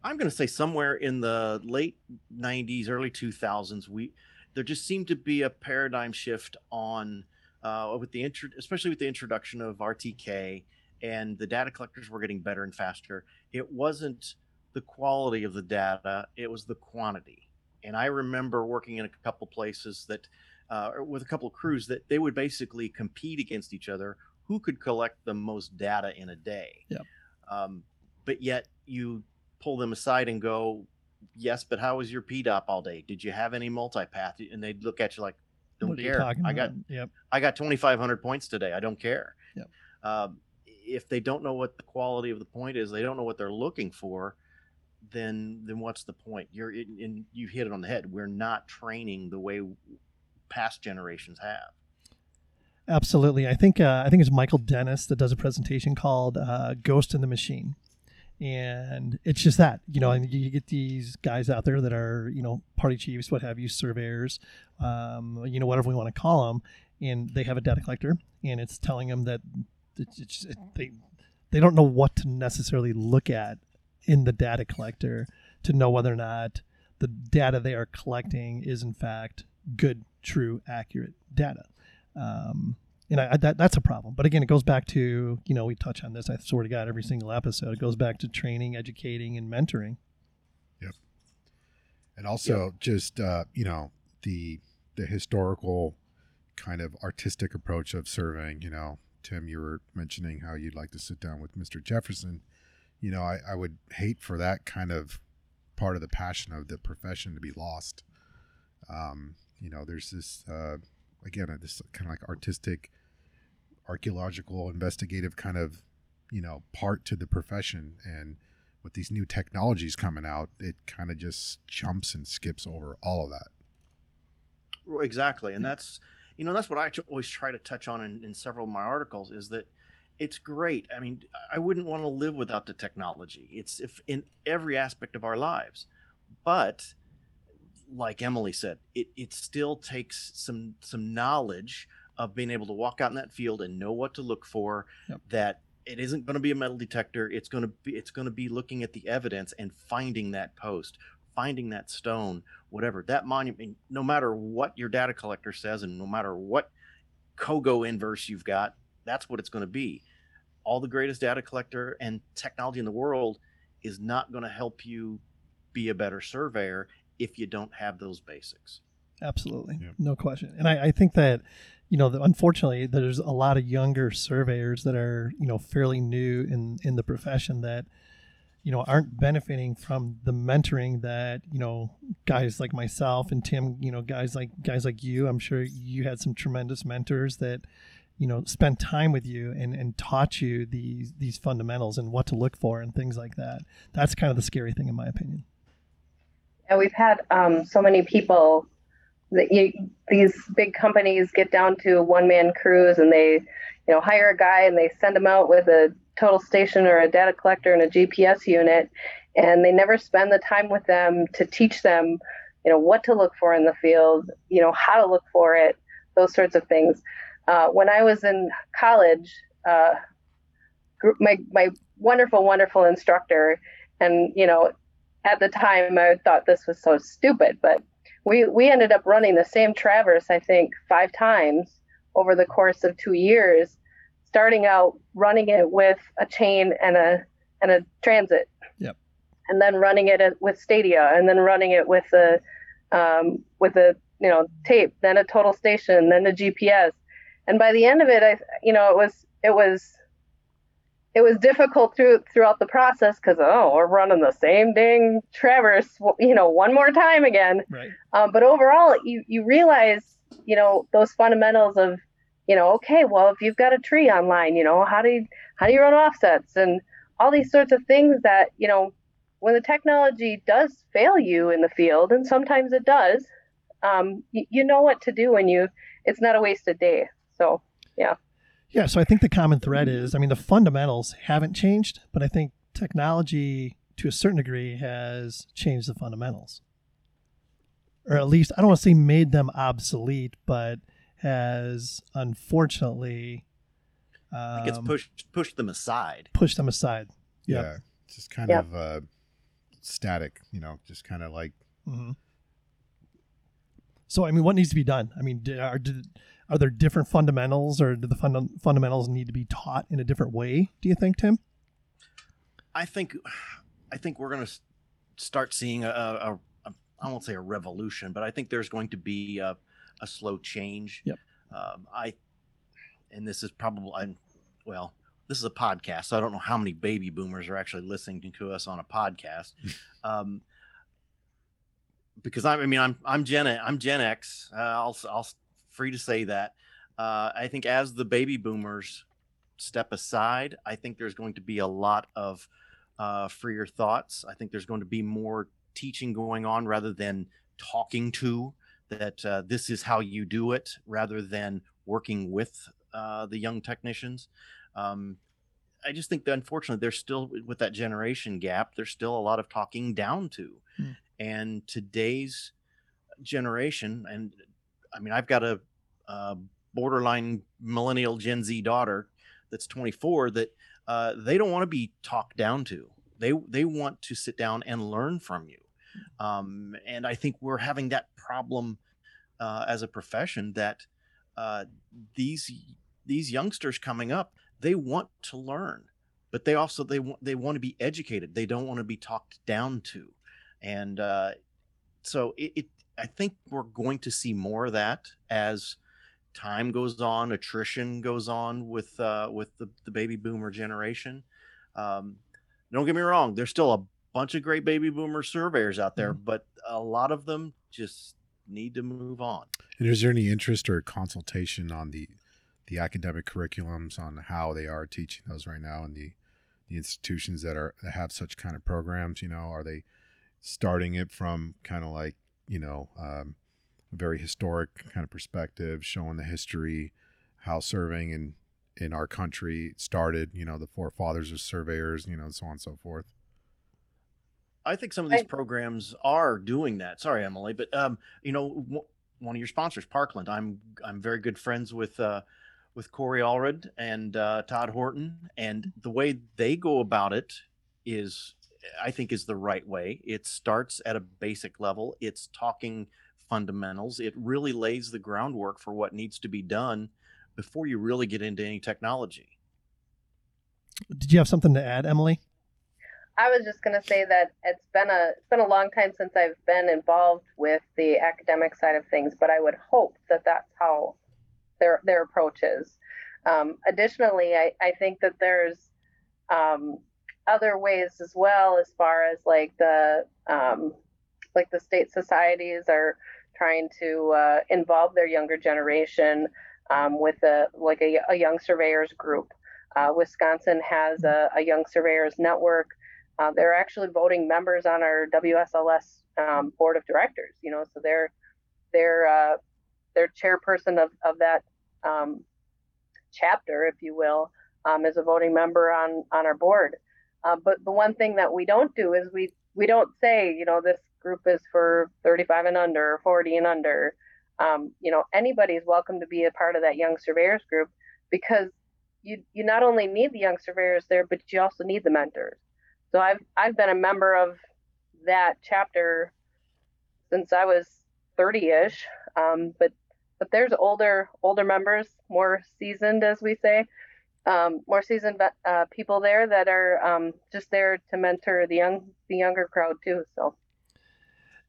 I'm going to say somewhere in the late 90s, early 2000s, we there just seemed to be a paradigm shift on uh, with the intro, especially with the introduction of RTK and the data collectors were getting better and faster. It wasn't the quality of the data; it was the quantity. And I remember working in a couple places that, uh, or with a couple of crews that they would basically compete against each other who could collect the most data in a day. Yep. Um, but yet you pull them aside and go, yes, but how was your PDOP all day? Did you have any multipath? And they'd look at you like, don't what care. I got yep I got 2,500 points today. I don't care. Yep. Um, if they don't know what the quality of the point is, they don't know what they're looking for. Then, then what's the point? You're in, in you hit it on the head. We're not training the way past generations have. Absolutely. I think uh, I think it's Michael Dennis that does a presentation called uh, "Ghost in the Machine," and it's just that you know, and you get these guys out there that are you know party chiefs, what have you, surveyors, um, you know, whatever we want to call them, and they have a data collector, and it's telling them that it's, it, they they don't know what to necessarily look at in the data collector to know whether or not the data they are collecting is in fact good, true, accurate data. Um, and I, I, that, that's a problem. But again, it goes back to, you know, we touch on this, I sort of got every single episode. It goes back to training, educating, and mentoring. Yep. And also just uh, you know the the historical kind of artistic approach of surveying you know tim you were mentioning how you'd like to sit down with mr jefferson you know i, I would hate for that kind of part of the passion of the profession to be lost um, you know there's this uh, again this kind of like artistic, archaeological, investigative kind of you know part to the profession and. With these new technologies coming out, it kind of just jumps and skips over all of that. Well, Exactly, and that's you know that's what I always try to touch on in, in several of my articles is that it's great. I mean, I wouldn't want to live without the technology. It's if in every aspect of our lives, but like Emily said, it it still takes some some knowledge of being able to walk out in that field and know what to look for. Yep. That it isn't going to be a metal detector. It's going to be it's going to be looking at the evidence and finding that post, finding that stone, whatever that monument. No matter what your data collector says, and no matter what COGO inverse you've got, that's what it's going to be. All the greatest data collector and technology in the world is not going to help you be a better surveyor if you don't have those basics. Absolutely, Yep. no question. And I, I think that you know, that unfortunately, there's a lot of younger surveyors that are you know fairly new in in the profession that you know aren't benefiting from the mentoring that you know guys like myself and Tim, you know, guys like guys like you. I'm sure you had some tremendous mentors that you know spent time with you and and taught you these these fundamentals and what to look for and things like that. That's kind of the scary thing, in my opinion. And we've had um, so many people that you, these big companies get down to one man crews and they, you know, hire a guy and they send him out with a total station or a data collector and a GPS unit, and they never spend the time with them to teach them, you know, what to look for in the field, you know, how to look for it, those sorts of things. Uh, when I was in college, uh, my my wonderful, wonderful instructor, and you know, at the time I thought this was so stupid, but we we ended up running the same traverse I think five times over the course of two years, starting out running it with a chain and a and a transit. Yep. And then running it with Stadia, and then running it with a um, with a you know tape, then a total station, then a GPS, and by the end of it, I you know it was it was it was difficult through throughout the process because oh we're running the same dang traverse you know one more time again. Right. um, but overall you you realize you know those fundamentals of you know okay well if you've got a tree online you know how do you how do you run offsets and all these sorts of things that you know when the technology does fail you in the field and sometimes it does um, you, you know what to do when you it's not a wasted day. So Yeah, so I think the common thread is I mean, the fundamentals haven't changed, but I think technology to a certain degree has changed the fundamentals. Or at least, I don't want to say made them obsolete, but has unfortunately I think it's um, pushed pushed them aside. pushed them aside. Yep. Yeah, just kind Yep. of uh, static, you know, just kind of like mm-hmm. So, I mean, what needs to be done? I mean, do- are, do, are there different fundamentals or do the funda- fundamentals need to be taught in a different way, do you think, Tim? I think I think we're going to start seeing a, a, a I won't say a revolution, but I think there's going to be a, a slow change. Yep. Um, I and this is probably I'm, well, this is a podcast, so I don't know how many baby boomers are actually listening to us on a podcast. um, because I, I mean I'm I'm Gen I'm Gen X. Uh, I'll I'll free to say that. Uh, I think as the baby boomers step aside, I think there's going to be a lot of uh, freer thoughts. I think there's going to be more teaching going on rather than talking to that uh, this is how you do it rather than working with uh, the young technicians. Um, I just think that unfortunately there's still with that generation gap, there's still a lot of talking down to. Hmm. And today's generation, and I mean, I've got a, a borderline millennial Gen Z daughter that's 24 that uh, they don't want to be talked down to. They they want to sit down and learn from you. Um, and I think we're having that problem uh, as a profession that uh, these these youngsters coming up they want to learn, but they also they want they want to be educated. They don't want to be talked down to, and uh, so it, it I think we're going to see more of that as time goes on, attrition goes on with uh, with the, the baby boomer generation. Um, don't get me wrong, there's still a bunch of great baby boomer surveyors out there, but a lot of them just need to move on. And is there any interest or consultation on the the academic curriculums on how they are teaching those right now and the the institutions that are that have such kind of programs? You know, are they starting it from kind of like you know um, very historic kind of perspective, showing the history, how surveying in in our country started? You know, the forefathers of surveyors, you know, and so on and so forth. I think some of these I- programs are doing that. Sorry, Emily, but um, you know, w- one of your sponsors, Parkland. I'm I'm very good friends with uh, with Corey Allred and uh, Todd Horton, and the way they go about it is, I think, is the right way. It starts at a basic level. It's talking fundamentals. It really lays the groundwork for what needs to be done before you really get into any technology. Did you have something to add, Emily? I was just going to say that it's been a it's been a long time since I've been involved with the academic side of things, but I would hope that that's how their their approach is. Um, additionally, I, I think that there's um, other ways as well, as far as like the um, like the state societies are trying to uh, involve their younger generation um, with a like a, a young surveyors group. Uh, Wisconsin has a, a young surveyors network. Uh, they're actually voting members on our WSLS um, board of directors. You know, so they're they're uh, they're chairperson of of that um, chapter, if you will, um, is a voting member on on our board. Uh, but the one thing that we don't do is we we don't say, you know, this group is for 35 and under, 40 and under. Um, you know, anybody's welcome to be a part of that young surveyors group because you you not only need the young surveyors there, but you also need the mentors. So I've I've been a member of that chapter since I was 30ish. Um, but but there's older older members, more seasoned, as we say, um, more seasoned uh, people there that are um, just there to mentor the young the younger crowd too. So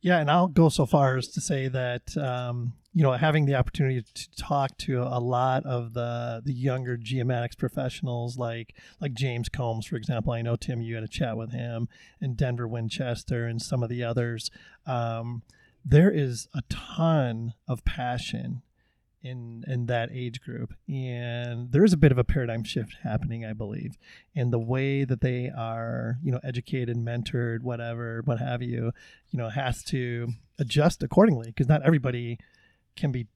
Yeah, and I'll go so far as to say that um, you know having the opportunity to talk to a lot of the the younger geomatics professionals, like like James Combs, for example. I know Tim, you had a chat with him, and Denver Winchester, and some of the others. Um, there is a ton of passion in in that age group. And there is a bit of a paradigm shift happening i believe in the way that they are you know educated mentored whatever what have you you know has to adjust accordingly because not everybody can be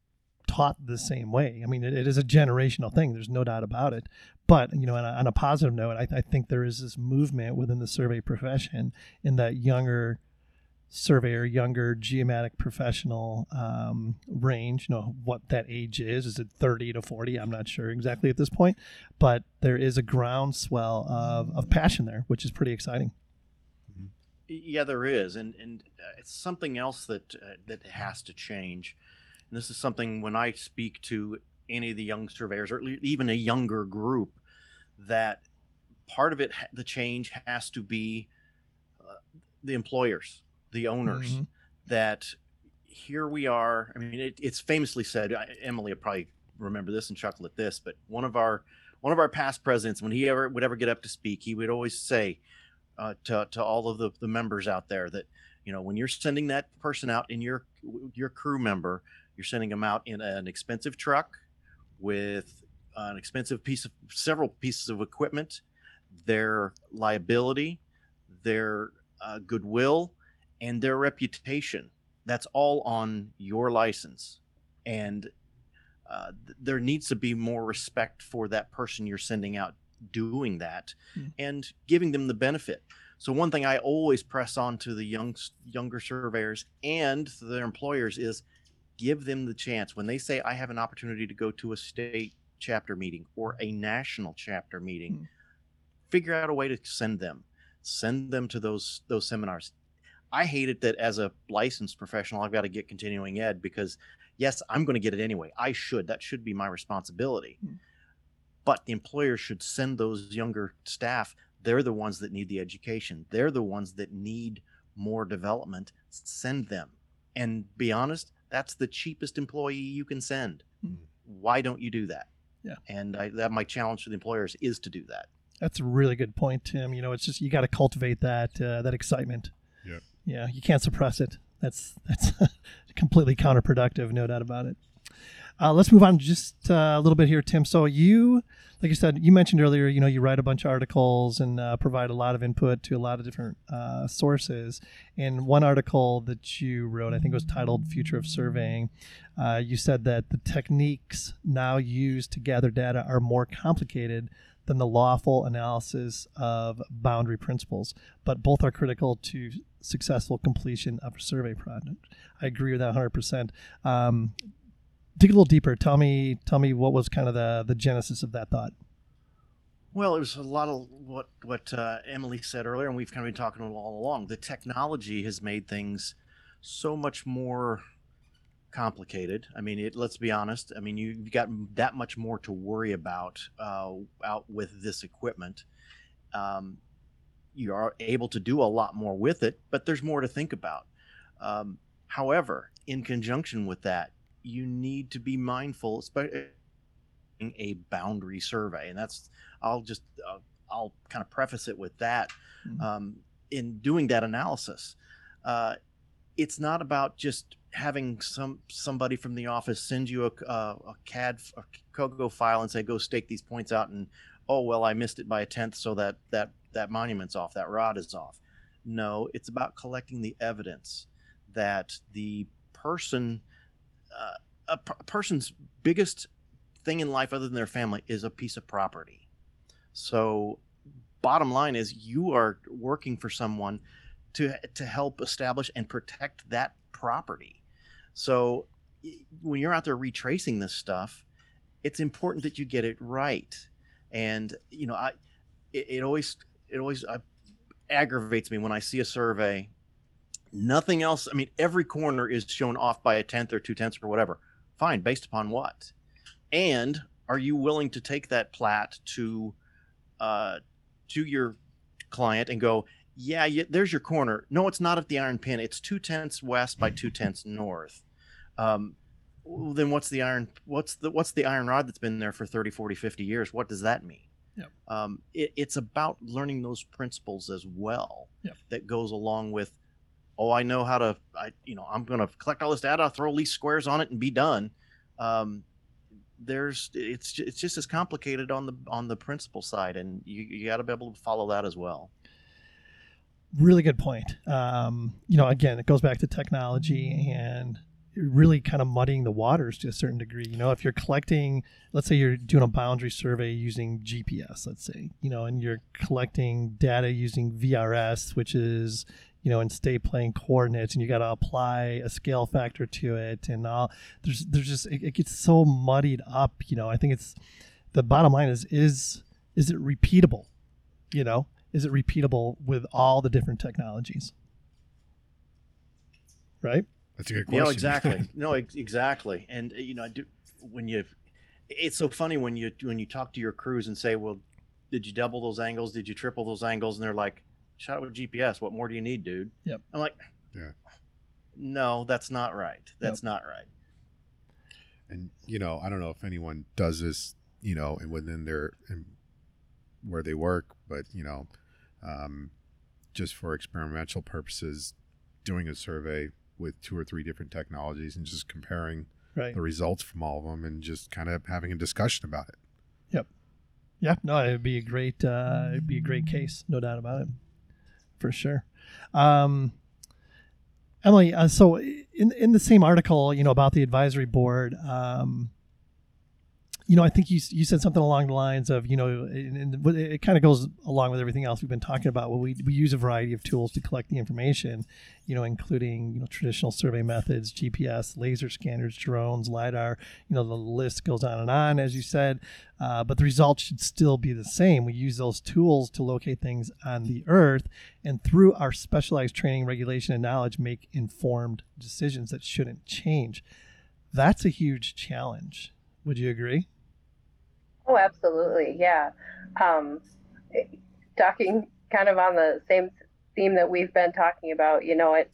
taught the same way. I mean it, it is a generational thing there's no doubt about it. But you know on a, on a positive note I, I think there is this movement within the survey profession in that younger surveyor, younger geomatic professional um, range. You know what that age is? Is it thirty to forty? I'm not sure exactly at this point, but there is a groundswell of, of passion there, which is pretty exciting. Yeah, there is, and and uh, it's something else that uh, that has to change. And this is something when I speak to any of the young surveyors, or even a younger group, that part of it, the change has to be uh, the employers, the owners. Mhm. That here we are. I mean, it, it's famously said. I- Emily will probably remember this and chuckle at this, but one of our one of our past presidents, when he ever would ever get up to speak, he would always say uh, to, to all of the, the members out there that you know when you're sending that person out in your your crew member you're sending them out in an expensive truck with an expensive piece of several pieces of equipment their liability their uh, goodwill and their reputation that's all on your license. And uh, th- there needs to be more respect for that person you're sending out doing that Hmm. and giving them the benefit. So one thing I always press on to the young younger surveyors and their employers is give them the chance. When they say I have an opportunity to go to a state chapter meeting or a national chapter meeting Hmm. figure out a way to send them. Send them to those those seminars I hate it that as a licensed professional I've got to get continuing ed because yes I'm going to get it anyway I should that should be my responsibility Hmm. but the employer should send those younger staff they're the ones that need the education they're the ones that need more development send them and be honest that's the cheapest employee you can send Hmm. why don't you do that Yeah. and I, that my challenge to the employers is to do that That's a really good point, Tim. You know, it's just you got to cultivate that uh, that excitement. Yeah, you can't suppress it. that's that's completely counterproductive, no doubt about it. Uh, let's move on just uh, a little bit here, Tim. So you, like you said, you mentioned earlier, you know, you write a bunch of articles and uh, provide a lot of input to a lot of different uh, sources. And one article that you wrote, I think, it was titled "Future of Surveying." Uh, you said that the techniques now used to gather data are more complicated than the lawful analysis of boundary principles, but both are critical to successful completion of a survey project. I agree with that 100%. Um, dig a little deeper. Tell me, tell me what was kind of the the genesis of that thought. Well, it was a lot of what what uh, Emily said earlier, and we've kind of been talking all along. The technology has made things so much more complicated. I mean, it, let's be honest. I mean, you've got that much more to worry about uh, out with this equipment. Um, you are able to do a lot more with it, but there's more to think about. Um, however, in conjunction with that, you need to be mindful, especially a boundary survey, and that's I'll just uh, I'll kind of preface it with that. Mm-hmm. Um, in doing that analysis, uh, it's not about just having some somebody from the office send you a, a, a CAD a COGO file and say go stake these points out and oh well I missed it by a tenth so that that that monument's off that rod is off. No, it's about collecting the evidence that the person uh, person's biggest thing in life other than their family is a piece of property. So bottom line is you are working for someone to to help establish and protect that property. So when you're out there retracing this stuff, it's important that you get it right. And you know, I it, it always it always uh, aggravates me when I see a survey. Nothing else. I mean, every corner is shown off by a tenth or two tenths or whatever. Fine, based upon what? And are you willing to take that plat to uh, to your client and go, yeah, yeah, there's your corner. No, it's not at the iron pin. It's two tenths west by two tenths north. Um, then what's the iron? What's the what's the iron rod that's been there for 30, 40, 50 years? What does that mean? Yep. Um, it, it's about learning those principles as well. Yep. That goes along with, oh, I know how to, I you know, I'm going to collect all this data, throw least squares on it, and be done. Um, there's it's it's just as complicated on the on the principle side, and you you got to be able to follow that as well really good point. Um, you know, again, it goes back to technology and really kind of muddying the waters to a certain degree. You know, if you're collecting, let's say you're doing a boundary survey using GPS, let's say, you know, and you're collecting data using VRS, which is, you know, in state plane coordinates, and you got to apply a scale factor to it, and all. There's, there's just it, it gets so muddied up. You know, I think it's the bottom line is is is it repeatable? You know, is it repeatable with all the different technologies? Right? That's a good question. No, exactly. no, exactly. And uh, you know, I do when you it's so funny when you when you talk to your crews and say, "Well, did you double those angles? Did you triple those angles?" And they're like, "Shot it with GPS. What more do you need, dude?" Yep. I'm like, Yeah. No, that's not right. That's not right. And you know, I don't know if anyone does this, you know, and within their in where they work, but you know, um, just for experimental purposes, doing a survey with two or three different technologies and just comparing Right. the results from all of them and just kind of having a discussion about it. Yep. Yeah, no, it would be a great, uh, it'd be a great case, no doubt about it, for sure. Um, Emily, uh, so in in the same article, you know, about the advisory board, um, you know, I think you you said something along the lines of, you know, and, and it kind of goes along with everything else we've been talking about. Well, we we use a variety of tools to collect the information, you know, including you know traditional survey methods, GPS, laser scanners, drones, lidar. You know, the list goes on and on, as you said. Uh, but the results should still be the same. We use those tools to locate things on the Earth, and through our specialized training, regulation, and knowledge, make informed decisions that shouldn't change. That's a huge challenge. Would you agree? Oh, absolutely. Yeah. Um, talking kind of on the same theme that we've been talking about, you know, it,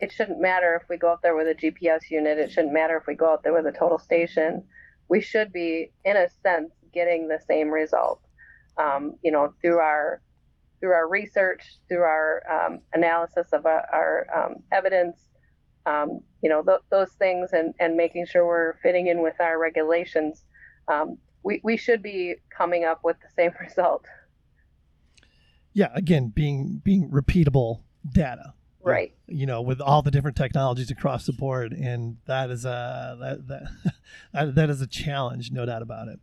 it shouldn't matter if we go out there with a GPS unit. It shouldn't matter if we go out there with a total station. We should be, in a sense, getting the same result. Um, you know, through our through our research, through our um, analysis of our, our um, evidence, um, you know, th- those things and, and making sure we're fitting in with our regulations, um, we, we should be coming up with the same result. Yeah, again, being being repeatable data. Right. You know, with all the different technologies across the board, and that is a that that that, that is a challenge, no doubt about it.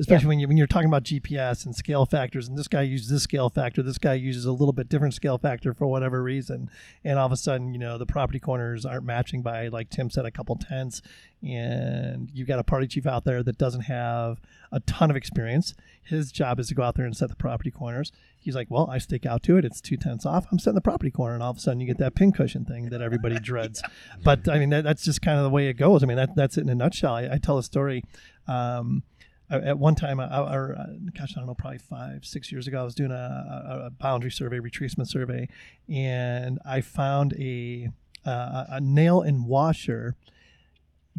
Especially when you when you're talking about GPS and scale factors, and this guy uses this scale factor, this guy uses a little bit different scale factor for whatever reason, and all of a sudden, you know, the property corners aren't matching by like Tim said, a couple tenths, and you've got a party chief out there that doesn't have a ton of experience. His job is to go out there and set the property corners. He's like, well, I stick out to it. It's two tenths off. I'm setting the property corner, and all of a sudden you get that pin cushion thing that everybody dreads. But I mean, that, that's just kind of the way it goes. I mean, that, that's it in a nutshell. I, I tell a story. Um, at one time, I, or uh, gosh, I don't know, probably five, six years ago, I was doing a, a, boundary survey, retracement survey, and I found a uh, a nail and washer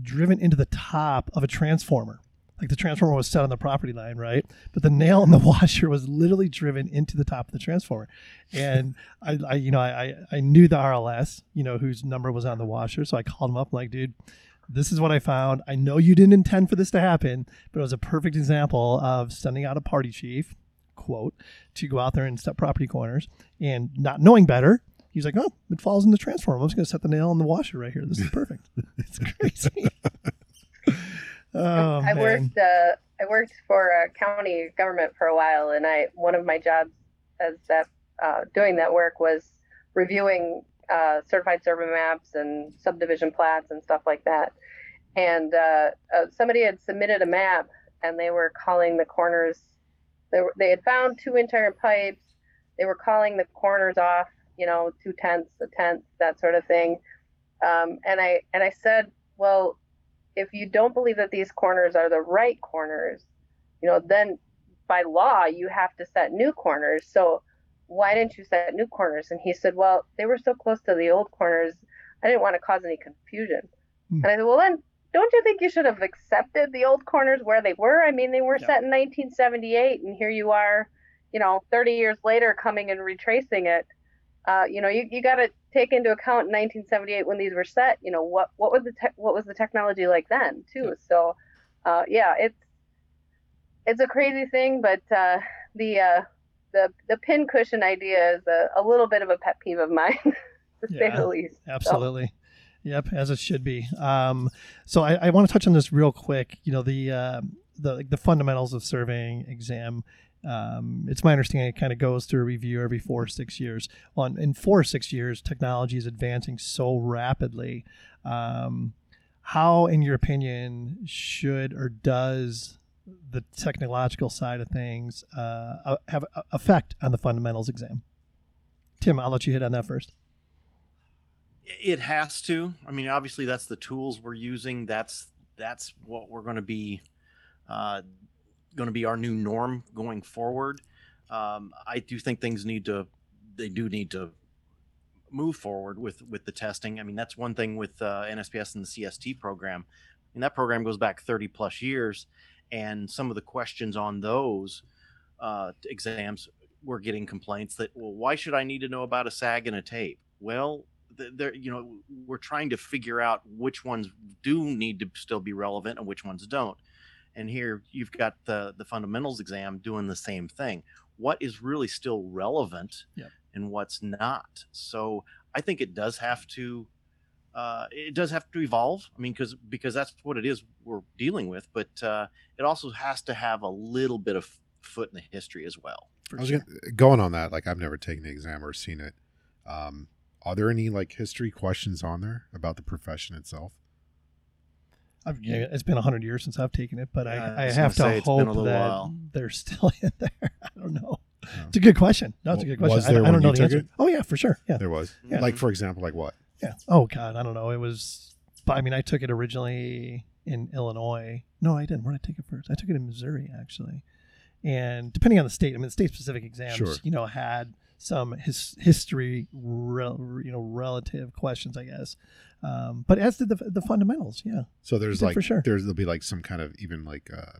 driven into the top of a transformer. Like the transformer was set on the property line, right? But the nail in the washer was literally driven into the top of the transformer. And I, I you know, I, I knew the RLS, you know, whose number was on the washer. So I called him up, like, dude, this is what I found. I know you didn't intend for this to happen, but it was a perfect example of sending out a party chief, quote, to go out there and set property corners and not knowing better. He's like, oh, it falls in the transformer. I'm just going to set the nail in the washer right here. This is perfect. it's crazy. oh, I man. worked uh, I worked for a county government for a while, and I one of my jobs as that uh, doing that work was reviewing uh, certified survey maps and subdivision plats and stuff like that. And uh, uh, somebody had submitted a map, and they were calling the corners. They were, they had found two entire pipes. They were calling the corners off, you know, two tenths, a tenth, that sort of thing. Um, and I and I said, well, if you don't believe that these corners are the right corners, you know, then by law you have to set new corners. So why didn't you set new corners? And he said, well, they were so close to the old corners, I didn't want to cause any confusion. Hmm. And I said, well, then don't you think you should have accepted the old corners where they were? I mean, they were Yeah. set in 1978, and here you are, you know, 30 years later coming and retracing it. Uh, you know, you, you got to take into account 1978 when these were set. You know, what what was the te- what was the technology like then too? So, uh, yeah, it's it's a crazy thing, but uh, the uh, the the pin cushion idea is a, a little bit of a pet peeve of mine, to say the least. So- Absolutely. Yep, as it should be. Um, so I, I want to touch on this real quick. You know the uh, the like the fundamentals of surveying exam. Um, it's my understanding it kind of goes through a review every four or six years. Well, in- in four or six years, technology is advancing so rapidly. Um, how, in your opinion, should or does the technological side of things uh, uh, have effect on the fundamentals exam? Tim, I'll let you hit on that first. it has to. I mean obviously that's the tools we're using. That's that's what we're going to be uh, going to be our new norm going forward. Um, i do think things need to they do need to move forward with with the testing. I mean that's one thing with uh, nsps and the cst program. And that program goes back 30 plus years and some of the questions on those uh, exams we're getting complaints that well why should i need to know about a sag and a tape? Well th- there you know we're trying to figure out which ones do need to still be relevant and which ones don't. And here you've got the the fundamentals exam doing the same thing. What is really still relevant and what's not? So i think it does have to uh, it does have to evolve i mean because because that's what it is we're dealing with but uh, it also has to have a little bit of foot in the history as well I was sure. gonna, going on that. Like I've never taken the exam or seen it. Um, are there any like history questions on there about the profession itself? I've, yeah, it's been a hundred years since I've taken it, but Yeah, I I, I have gonna to say it's a hope that while. they're still in there. I don't know. It's a good question. No, it's a good question. I, there I don't when know you the answer. it? Oh yeah, for sure. Yeah, There was. Yeah. Like for example, like what? Yeah. Oh god, I don't know. It was. I mean, I took it originally in Illinois. No, I didn't. Where did I take it first? I took it in Missouri actually. And depending on the state, I mean, the state-specific exams, Sure. you know, had some his, history, rel, you know, relative questions, I guess. Um, but as did the the fundamentals. Yeah. So there's like for sure. there's there'll be like some kind of even like uh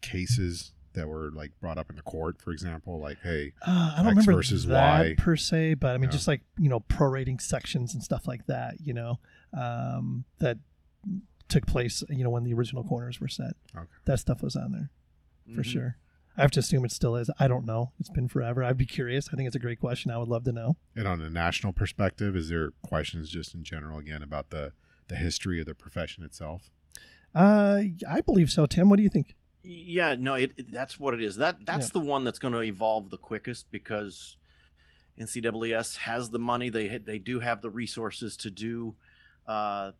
cases that were like brought up in the court, for example? Like, hey, Uh, I don't X remember versus that Y. per se, but I mean, Yeah. just like you know, prorating sections and stuff like that. You know, um, that took place. You know, when the original corners were set. Okay. That stuff was on there for Mhm. sure. I have to assume it still is. I don't know. It's been forever. I'd be curious. I think it's a great question. I would love to know. and on a national perspective, is there questions just in general again about the the history of the profession itself? Uh, I believe so. Tim, what do you think? Yeah, no, it, it- that's what it is. That that's Yeah. the one that's going to evolve the quickest because NCEES has the money. They they do have the resources to do. Uh,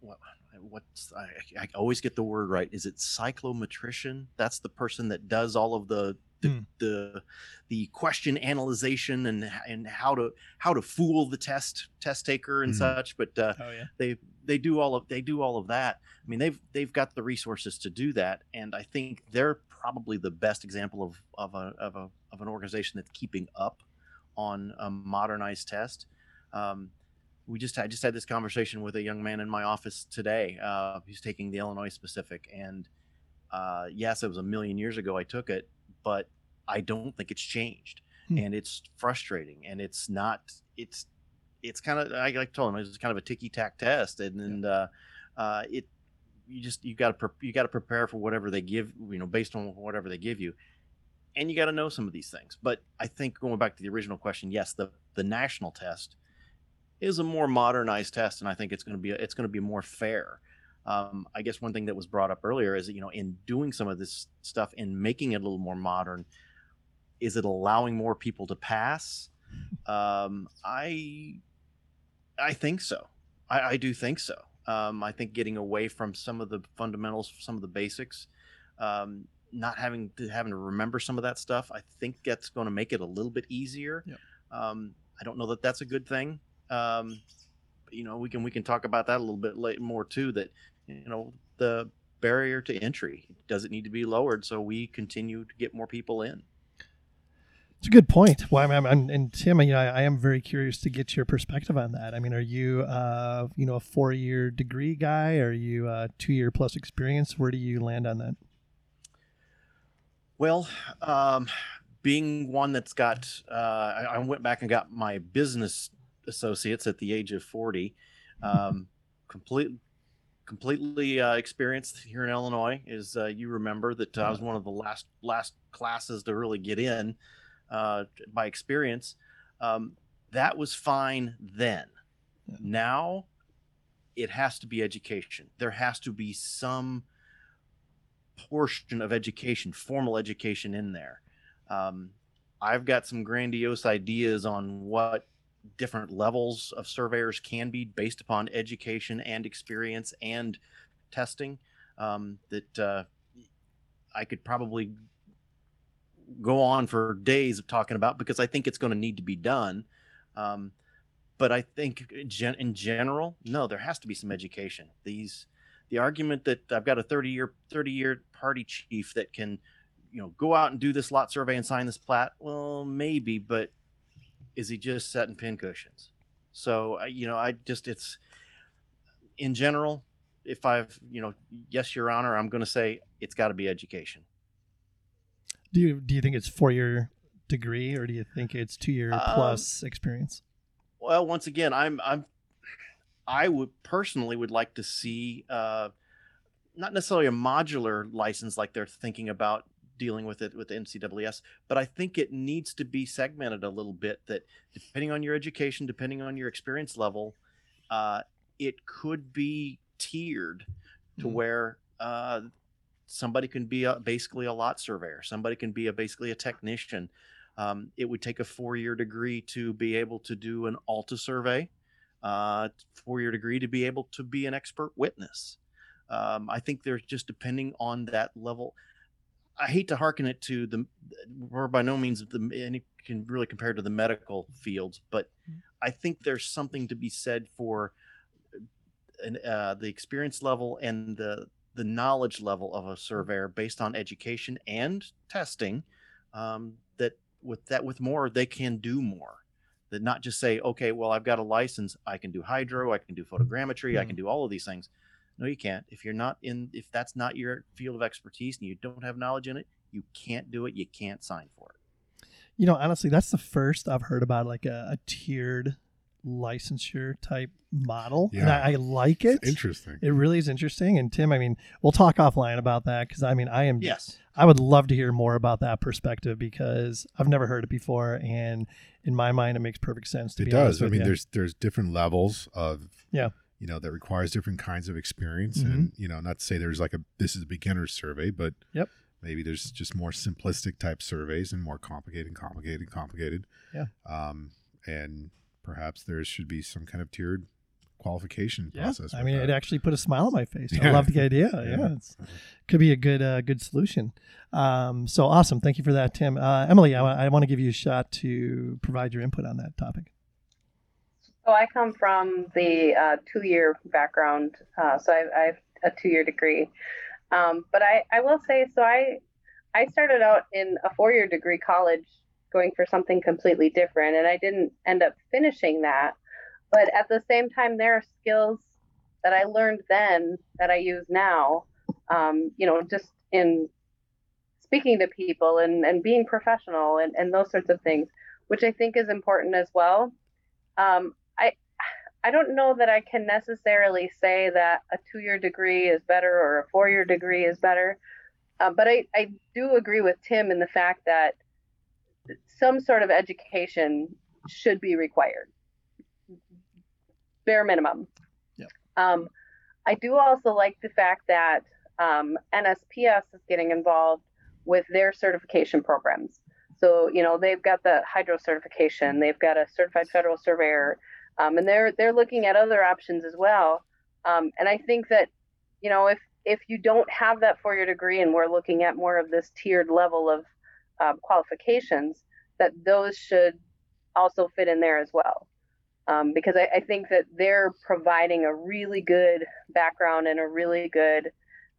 what what's I, I always get the word right. Is it psychometrician? That's the person that does all of the the Hmm. the, the question analyzation and and how to how to fool the test test taker and Mhm. such. But uh, Oh yeah. they they do all of they do all of that. I mean, they've they've got the resources to do that, and I think they're probably the best example of of a of a of an organization that's keeping up on a modernized test. Um, we just I just had this conversation with a young man in my office today. Uh, he's taking the Illinois specific, and uh, yes, it was a million years ago I took it, but I don't think it's changed, Hmm. and it's frustrating, and it's not it's it's kind of I like told him it's kind of a ticky tack test, and and uh, uh, it you just you got to pre- you got to prepare for whatever they give you know based on whatever they give you, and you got to know some of these things. But I think going back to the original question, yes, the the national test is a more modernized test, and I think it's going to be it's going to be more fair. Um, I guess one thing that was brought up earlier is that, you know in doing some of this stuff and making it a little more modern, is it allowing more people to pass? Um, I I think so. I, I do think so. Um, I think getting away from some of the fundamentals, some of the basics, um, not having to having to remember some of that stuff, I think that's going to make it a little bit easier. Um, I don't know that that's a good thing. Um, but, you know, we can we can talk about that a little bit late, more too. That you know the barrier to entry does it need to be lowered so we continue to get more people in. It's a good point. Well, I'm, I'm, and Tim, you know, I, I am very curious to get your perspective on that. I mean, are you, uh, you know, a four-year degree guy? Are you a two-year plus experience? Where do you land on that? Well, um, being one that's got, uh, I, I went back and got my business associates at the age of 40, um, complete, completely uh, experienced here in Illinois. Is uh, you remember that I was one of the last last classes to really get in uh, by experience. Um, that was fine then. Yeah. Now, it has to be education. There has to be some portion of education, formal education in there. Um, I've got some grandiose ideas on what different levels of surveyors can be based upon education and experience and testing um, that uh, I could probably go on for days of talking about because I think it's going to need to be done. Um, but I think gen- in general, no, there has to be some education. These the argument that I've got a 30 year 30 year party chief that can you know go out and do this lot survey and sign this plat well maybe but is he just setting pin cushions so you know i just it's in general if i've you know yes your honor i'm going to say it's got to be education Do you do you think it's four-year degree, or do you think it's two-year Um, plus experience? Well, once again, I'm I'm I would personally would like to see uh, not necessarily a modular license like they're thinking about dealing with it with the NCEES, but I think it needs to be segmented a little bit. That depending on your education, depending on your experience level, uh, it could be tiered to Mhm. where uh, somebody can be a, basically a lot surveyor, somebody can be a basically a technician. Um, it would take a four-year degree to be able to do an Alta survey, uh, four-year degree to be able to be an expert witness. Um, I think there's just depending on that level. I hate to hearken it to the, we're by no means the any can really compare to the medical fields, but I think there's something to be said for an, uh, the experience level and the the knowledge level of a surveyor based on education and testing. Um, that with that with more they can do more. That not just say, okay, well I've got a license, I can do hydro, I can do photogrammetry, I can do all of these things. No, you can't. If you're not in, if that's not your field of expertise and you don't have knowledge in it, you can't do it, you can't sign for it. You know, honestly, that's the first I've heard about like a, a tiered licensure type model. And I, I like it. It's interesting. It really is interesting. And Tim, I mean, we'll talk offline about that because I mean, I am Yes. I would love to hear more about that perspective because I've never heard it before, and in my mind, it makes perfect sense. To it be does. I mean, you. there's there's different levels of Yeah. You know, that requires different kinds of experience, Mm-hmm. and you know, not to say there's like a this is a beginner survey, but Yep. maybe there's just more simplistic type surveys and more complicated, complicated, complicated. Yeah. Um, and perhaps there should be some kind of tiered qualification yeah. process. I mean, that. it actually put a smile on my face. I love the idea. Yeah. Yeah, it's, could be a good uh, good solution. Um, so awesome. Thank you for that, Tim. Uh, Emily, I, wa- I want to give you a shot to provide your input on that topic. I come from the uh, two-year background, uh, so I, I have a two-year degree. Um, but I, I will say, so I, I started out in a four-year degree college, going for something completely different, and I didn't end up finishing that. But at the same time, there are skills that I learned then that I use now. Um, you know, just in speaking to people and, and being professional and, and those sorts of things, which I think is important as well. Um, I don't know that I can necessarily say that a two-year degree is better or a four-year degree is better, uh, but I, I do agree with Tim in the fact that some sort of education should be required, bare minimum. Yep. Um, I do also like the fact that um, NSPS is getting involved with their certification programs. So you know they've got the hydro certification, they've got a certified federal surveyor, um, and they're they're looking at other options as well. Um, and I think that you know if if you don't have that four year degree and we're looking at more of this tiered level of um, qualifications, that those should also fit in there as well. Um, because I, I think that they're providing a really good background and a really good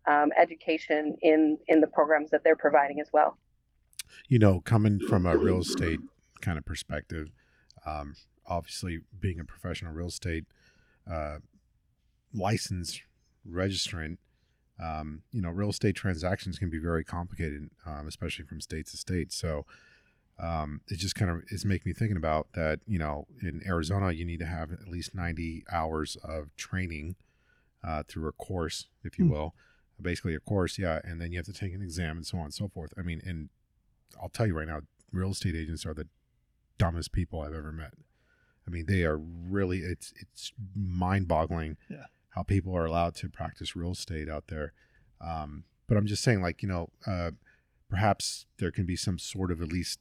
um, education in in the programs that they're providing as well. you know, coming from a real estate kind of perspective, um, obviously being a professional real estate uh, licensed registrant, um, you know, real estate transactions can be very complicated, um, especially from state to state. So um, it just kind of is making me thinking about that. You know, in Arizona, you need to have at least ninety hours of training uh, through a course, if you Hmm. will. Basically, a course, yeah, and then you have to take an exam and so on and so forth. I mean, and I'll tell you right now, real estate agents are the dumbest people I've ever met. I mean, they are really it's it's mind-boggling Yeah. how people are allowed to practice real estate out there. Um, but I'm just saying, like you know, uh, perhaps there can be some sort of at least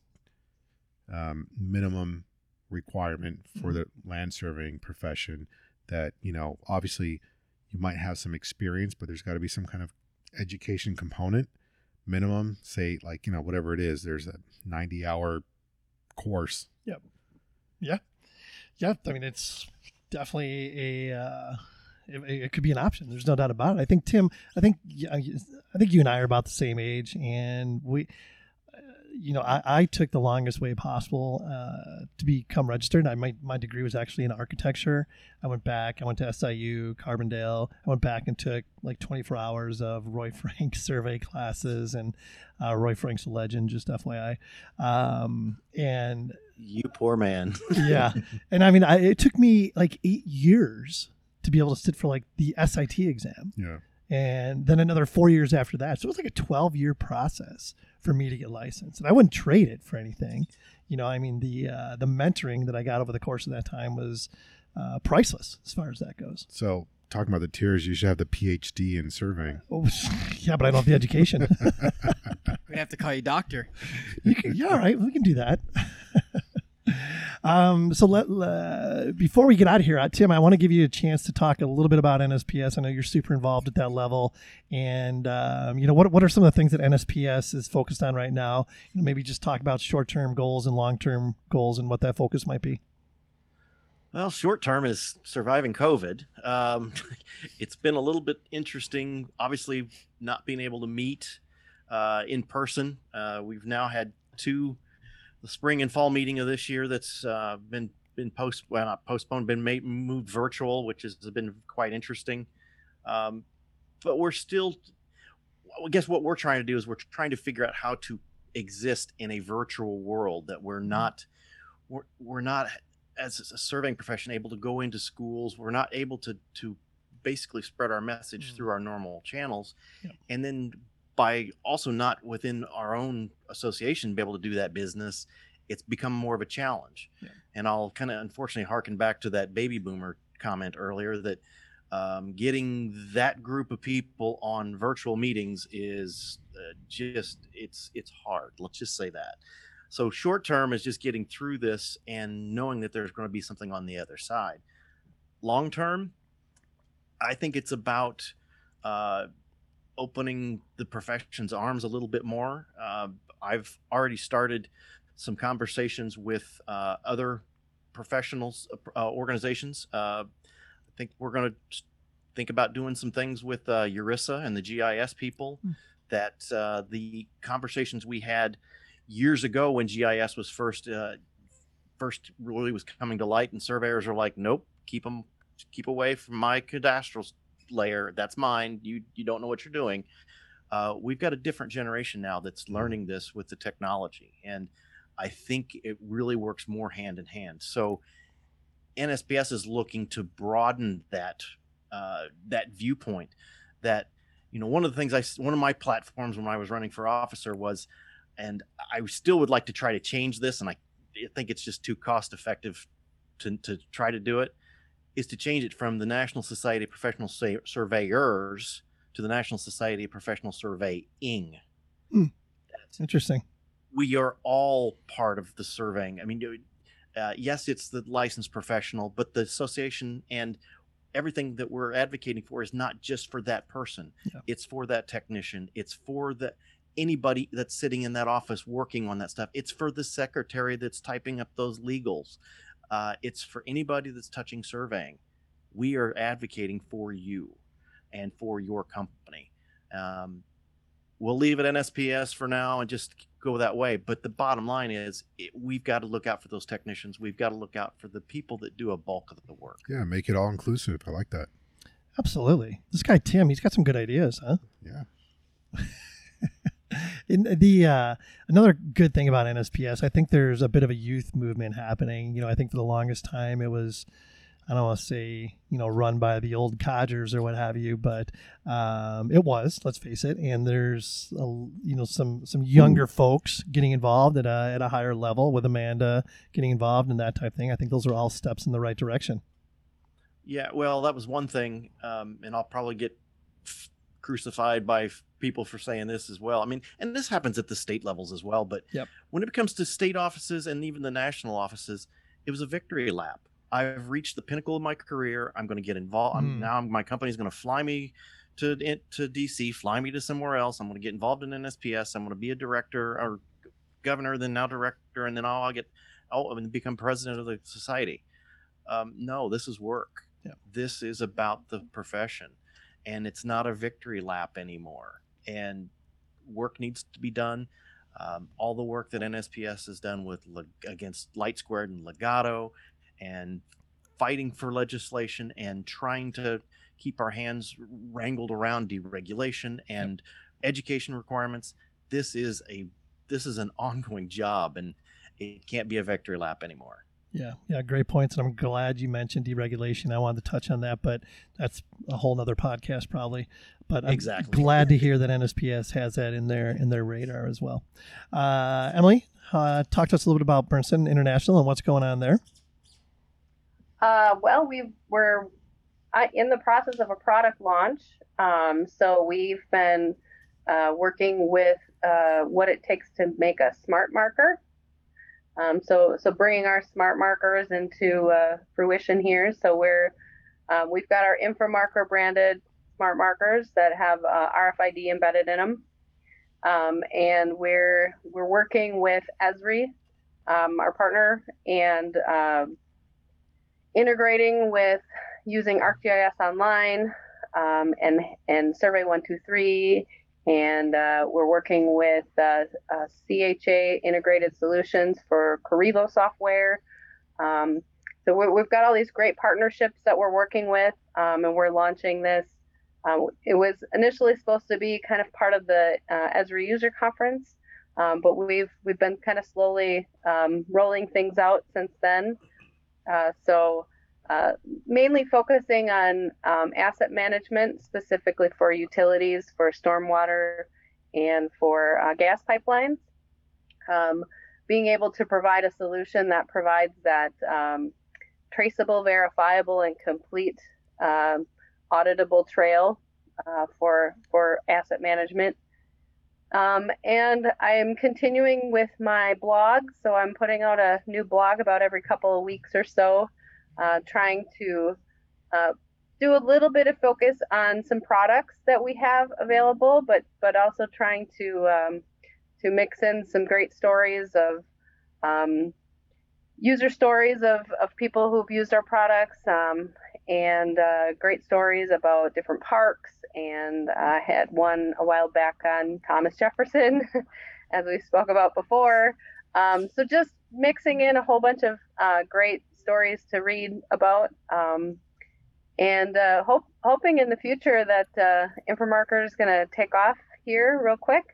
um, minimum requirement for the land surveying profession that you know obviously you might have some experience but there's got to be some kind of education component. Minimum say like you know whatever it is there's a 90 hour course. Yep. Yeah, I mean it's definitely a. Uh, it, it could be an option. There's no doubt about it. I think Tim. I think I think you and I are about the same age, and we. You know, I, I took the longest way possible uh, to become registered. I my my degree was actually in architecture. I went back. I went to SIU, Carbondale. I went back and took like 24 hours of Roy Frank survey classes, and uh, Roy Frank's a legend, just FYI. Um, and You poor man. yeah and i mean I, it took me like eight years to be able to sit for like the sit exam yeah and then another four years after that. So it was like a 12 year process for me to get licensed. And i wouldn't trade it for anything. You know i mean the uh, the mentoring that i got over the course of that time was uh, priceless as far as that goes. So talking about the tiers you should have the phd in surveying oh, yeah but i don't have the education. We have to call you doctor. you can, yeah, all right, we can do that. um, so let uh, before we get out of here, uh, Tim, I want to give you a chance to talk a little bit about NSPS. I know you're super involved at that level, and um, you know what what are some of the things that NSPS is focused on right now? You know, maybe just talk about short term goals and long term goals and what that focus might be. Well, short term is surviving COVID. Um, it's been a little bit interesting, obviously, not being able to meet uh, in person. Uh, we've now had two, the spring and fall meeting of this year that's uh, been been post well not postponed, been made moved virtual, which has been quite interesting. Um, but we're still I guess what we're trying to do is we're trying to figure out how to exist in a virtual world that we're not we're, we're not as a surveying profession able to go into schools we're not able to to basically spread our message Mm. through our normal channels Yep. and then by also not within our own association be able to do that business it's become more of a challenge. Yeah. and i'll kind of unfortunately harken back to that baby boomer comment earlier that um, getting that group of people on virtual meetings is uh, just it's it's hard let's just say that. So short term is just getting through this and knowing that there's going to be something on the other side. Long term i think it's about uh, opening the profession's arms a little bit more uh, i've already started some conversations with uh, other professionals uh, organizations uh, I think we're going to think about doing some things with uh, URISA and the GIS people. Hmm. That uh, the conversations we had years ago when GIS was first uh, first really was coming to light, and surveyors are like, "Nope, keep them keep away from my cadastral layer. That's mine. You you don't know what you're doing." Uh, we've got a different generation now that's learning this with the technology, and I think it really works more hand in hand. So NSPS is looking to broaden that uh, that viewpoint. That you know, one of the things I one of my platforms when I was running for officer was, and I still would like to try to change this, and I think it's just too cost effective to to try to do it. Is to change it from the National Society of Professional Surveyors to the National Society of Professional Surveying. Interesting. we are all part of the surveying. I mean, uh, yes, it's the licensed professional, but the association and everything that we're advocating for is not just for that person. Yeah. It's for that technician. It's for the anybody that's sitting in that office working on that stuff. It's for the secretary that's typing up those legals. Uh, it's for anybody that's touching surveying. We are advocating for you and for your company. Um, we'll leave it NSPS for now and just go that way. But the bottom line is, it, we've got to look out for those technicians. We've got to look out for the people that do a bulk of the work. Yeah, make it all inclusive. I like that. Absolutely. This guy Tim, he's got some good ideas, huh? Yeah. In the uh, another good thing about NSPS, I think there's a bit of a youth movement happening. You know, I think for the longest time it was, I don't want to say, you know, run by the old codgers or what have you, but um, it was. Let's face it. And there's, a, you know, some some younger folks getting involved at a at a higher level with Amanda getting involved in that type of thing. I think those are all steps in the right direction. Yeah, well, that was one thing, um, and I'll probably get crucified by f- people for saying this as well. I mean, and this happens at the state levels as well. But Yep. when it comes to state offices and even the national offices, it was a victory lap. I've reached the pinnacle of my career. I'm going to get involved. I'm, Mm. now my company's going to fly me to to DC, fly me to somewhere else. I'm going to get involved in NSPS. I'm going to be a director or governor, then now director, and then I'll, I'll get oh, and become president of the society. Um, no, this is work. Yeah. This is about the profession, and it's not a victory lap anymore. And work needs to be done. Um, all the work that NSPS has done with against LightSquared and Ligado, and fighting for legislation and trying to keep our hands wrangled around deregulation and education requirements. This is a this is an ongoing job, and it can't be a victory lap anymore. Yeah, yeah, great points. And I'm glad you mentioned deregulation. I wanted to touch on that, but that's a whole nother podcast probably. But I'm Exactly. glad to hear that NSPS has that in their in their radar as well. Uh, Emily, uh, talk to us a little bit about Berntsen International and what's going on there. Uh, well, we we're uh, in the process of a product launch. Um, so we've been uh, working with uh, what it takes to make a smart marker. Um, so so bringing our smart markers into uh, fruition here. So we're um, we've got our InfraMarker branded smart markers that have uh, RFID embedded in them, um, and we're we're working with Esri, um, our partner, and um, integrating with using ArcGIS Online um, and and Survey One Two Three, and uh, we're working with uh, uh, CHA Integrated Solutions for Carivo software. Um, so we we've got all these great partnerships that we're working with, um, and we're launching this Um, it was initially supposed to be kind of part of the uh, Esri user conference, um, but we've we've been kind of slowly um, rolling things out since then. Uh, so uh, mainly focusing on um, asset management, specifically for utilities, for stormwater, and for uh, gas pipelines. Um, being able to provide a solution that provides that um, traceable, verifiable, and complete um, auditable trail uh, for for asset management. Um, and I'm continuing with my blog, so I'm putting out a new blog about every couple of weeks or so, uh, trying to uh, do a little bit of focus on some products that we have available, but but also trying to um, to mix in some great stories of um, user stories of, of people who've used our products um, and uh, great stories about different parks. And I had one a while back on Thomas Jefferson, as we spoke about before. Um, so just mixing in a whole bunch of uh, great stories to read about. Um, and uh, hope, hoping in the future that uh, InfraMarker is going to take off here real quick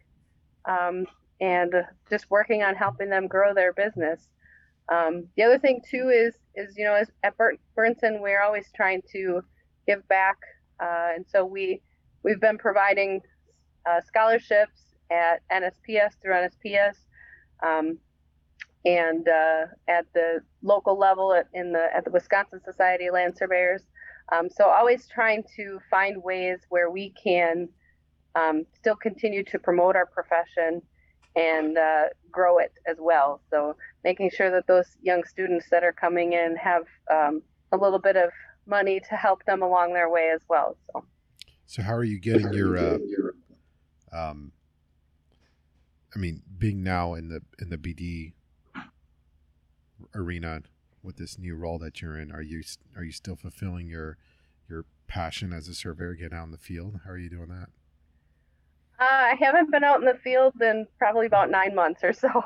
um, and just working on helping them grow their business. Um, the other thing too is is you know as, at Bur- Berntsen we're always trying to give back, uh, and so we we've been providing uh, scholarships at NSPS through NSPS, um, and uh, at the local level at, in the at the Wisconsin Society of Land Surveyors. Um, so always trying to find ways where we can um, still continue to promote our profession and uh, grow it as well. So making sure that those young students that are coming in have um, a little bit of money to help them along their way as well. So, so how are you getting your, uh, um, I mean, being now in the in the BD arena with this new role that you're in, are you are you still fulfilling your your passion as a surveyor, getting out in the field? How are you doing that? Uh, I haven't been out in the field in probably about nine months or so.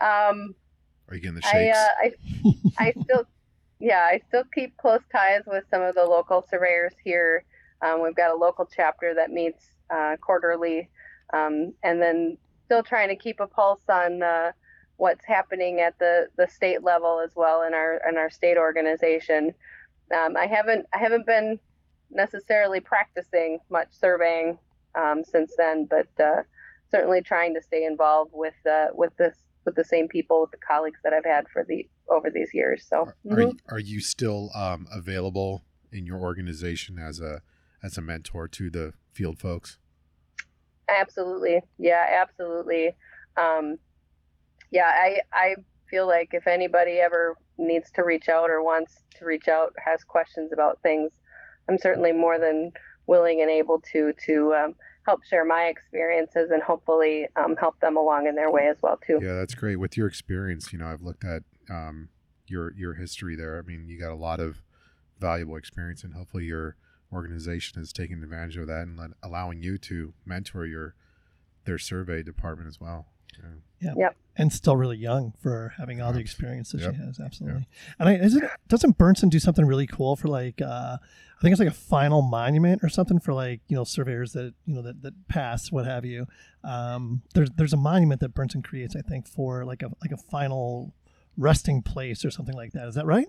um, Are you getting the I, shakes? uh, I, I still, yeah, I still keep close ties with some of the local surveyors here. Um, we've got a local chapter that meets uh, quarterly, um, and then still trying to keep a pulse on uh, what's happening at the, the state level as well in our in our state organization. Um, I haven't I haven't been necessarily practicing much surveying um, since then, but uh, certainly trying to stay involved with uh, with this with the same people, with the colleagues that I've had for the over these years. So, Are, are, mhm. you, are you still um, available in your organization as a as a mentor to the field folks? absolutely, yeah, absolutely. Um, yeah, I I feel like if anybody ever needs to reach out or wants to reach out, has questions about things, I'm certainly more than willing and able to to um, help share my experiences and hopefully um, help them along in their way as well too. Yeah, that's great. With your experience, you know, I've looked at um, your your history there. I mean, you got a lot of valuable experience, and hopefully your organization is taking advantage of that and let, allowing you to mentor your their survey department as well. Yeah. And still really young for having all the Abs- experience that yep. she has. Absolutely. And I, isn't, doesn't Berntsen do something really cool for like, uh, I think it's like a final monument or something for like, you know, surveyors that, you know, that, that pass, what have you. Um, there's, there's a monument that Berntsen creates, I think for like a, like a final resting place or something like that. Is that right?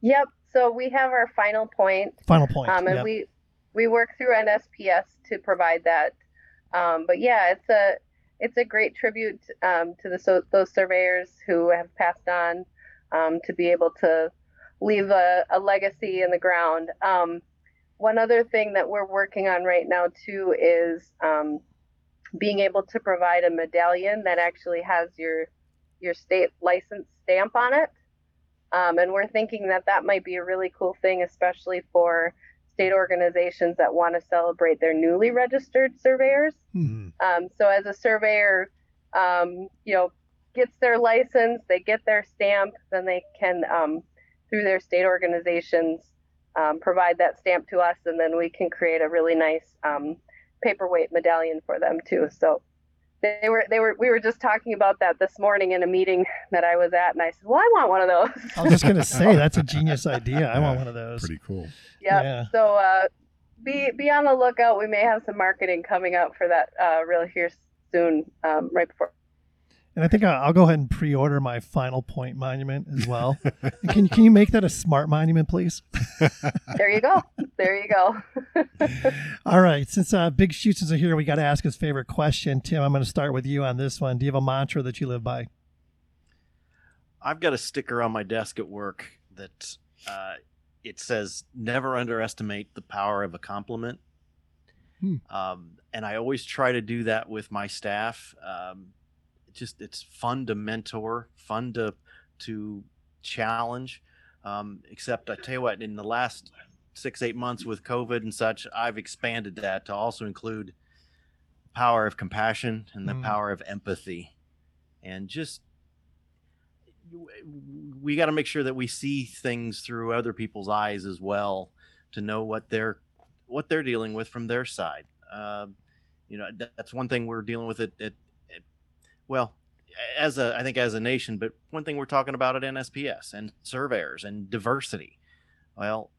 Yep. So we have our final point Final point. um, and yeah. we we work through NSPS to provide that. Um, but yeah, it's a it's a great tribute um, to the so, those surveyors who have passed on um, to be able to leave a, a legacy in the ground. Um, one other thing that we're working on right now too is um, being able to provide a medallion that actually has your your state license stamp on it. Um, and we're thinking that that might be a really cool thing, especially for state organizations that want to celebrate their newly registered surveyors. Mhm. Um, so as a surveyor, um, you know, gets their license, they get their stamp, then they can, um, through their state organizations, um, provide that stamp to us, and then we can create a really nice um, paperweight medallion for them too. So they were they were we were just talking about that this morning in a meeting that I was at, and I said, well, I want one of those. I was just going to say, that's a genius idea. I want one of those. Pretty cool. Yep. Yeah. So uh, be be on the lookout. We may have some marketing coming up for that uh, real here soon, um, right before. And I think I'll, I'll go ahead and pre-order my Final Point monument as well. And can can you make that a smart monument, please? There you go. There you go. All right. Since uh, Big Shoots is here, we got to ask his favorite question. Tim, I'm going to start with you on this one. Do you have a mantra that you live by? I've got a sticker on my desk at work that uh, it says "Never underestimate the power of a compliment." Hmm. Um, and I always try to do that with my staff. Um, it just it's fun to mentor, fun to to challenge. Um, except I tell you what, in the last six eight months with COVID and such, I've expanded that to also include power of compassion and the Mm. power of empathy, and just we got to make sure that we see things through other people's eyes as well to know what they're what they're dealing with from their side. Uh, you know, that's one thing we're dealing with it. At, at, well, as a I think as a nation, but one thing we're talking about at NSPS and surveyors and diversity. Well,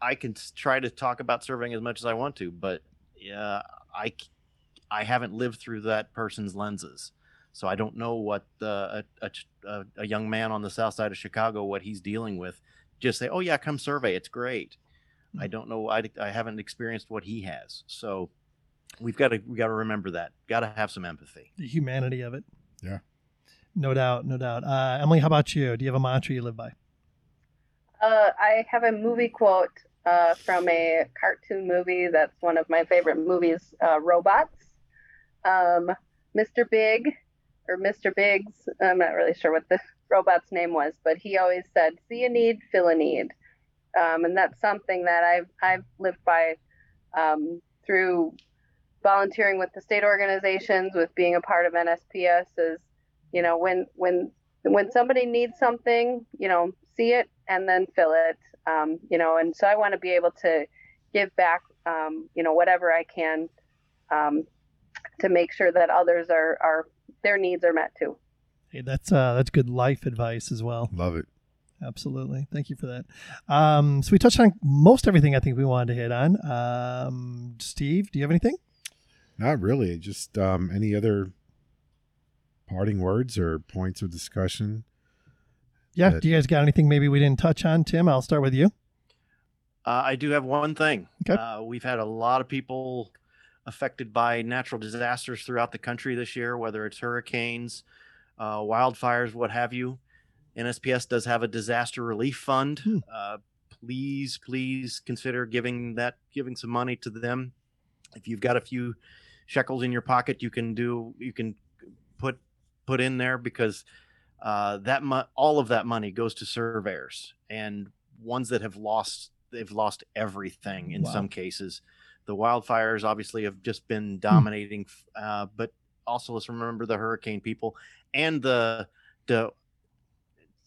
I can try to talk about surveying as much as I want to, but yeah, I I haven't lived through that person's lenses. So I don't know what the, a, a, a, a young man on the south side of Chicago what he's dealing with. Just say, "Oh yeah, come survey. It's great." I hmm. don't know. I, I haven't experienced what he has. So we've got to we got to remember that. Got to have some empathy. The humanity of it. Yeah. No doubt. No doubt. Uh, Emily, how about you? Do you have a mantra you live by? Uh, I have a movie quote uh, from a cartoon movie that's one of my favorite movies, uh, Robots. Um, Mr. Big or Mr. Biggs, I'm not really sure what the robot's name was, but he always said, "See a need, fill a need," um, and that's something that I've I've lived by um, through volunteering with the state organizations, with being a part of NSPS. Is you know when when when somebody needs something, you know, see it and then fill it. Um, you know, and so I want to be able to give back, um, you know, whatever I can um, to make sure that others are, are their needs are met too. Hey, that's uh, that's good life advice as well. Love it. Absolutely. Thank you for that. Um, so we touched on most everything I think we wanted to hit on. Um, Steve, do you have anything? Not really. Just um, any other parting words or points of discussion. Yeah. Good. Do you guys got anything maybe we didn't touch on? Tim, I'll start with you. Uh, I do have one thing. Okay. Uh, we've had a lot of people affected by natural disasters throughout the country this year, whether it's hurricanes, uh, wildfires, what have you. NSPS does have a disaster relief fund. Hmm. Uh, please, please consider giving that, giving some money to them. If you've got a few shekels in your pocket, you can do, you can put put in there because uh, that mo- all of that money goes to surveyors and ones that have lost they've lost everything in Wow. some cases. The wildfires obviously have just been dominating, uh, but also let's remember the hurricane people and the the.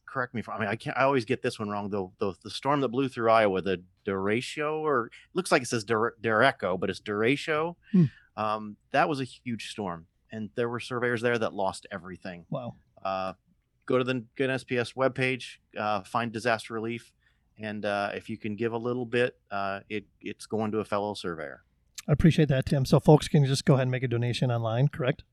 Correct me if I mean I can't. I always get this one wrong. though. the the storm that blew through Iowa, the derecho, or looks like it says Dere- Derecho, but it's derecho. Hmm. Um, that was a huge storm, and there were surveyors there that lost everything Wow. uh, go to the Good SPS webpage, uh, find disaster relief, and uh, if you can give a little bit, uh, it it's going to a fellow surveyor. I appreciate that, Tim. So folks can just go ahead and make a donation online, correct?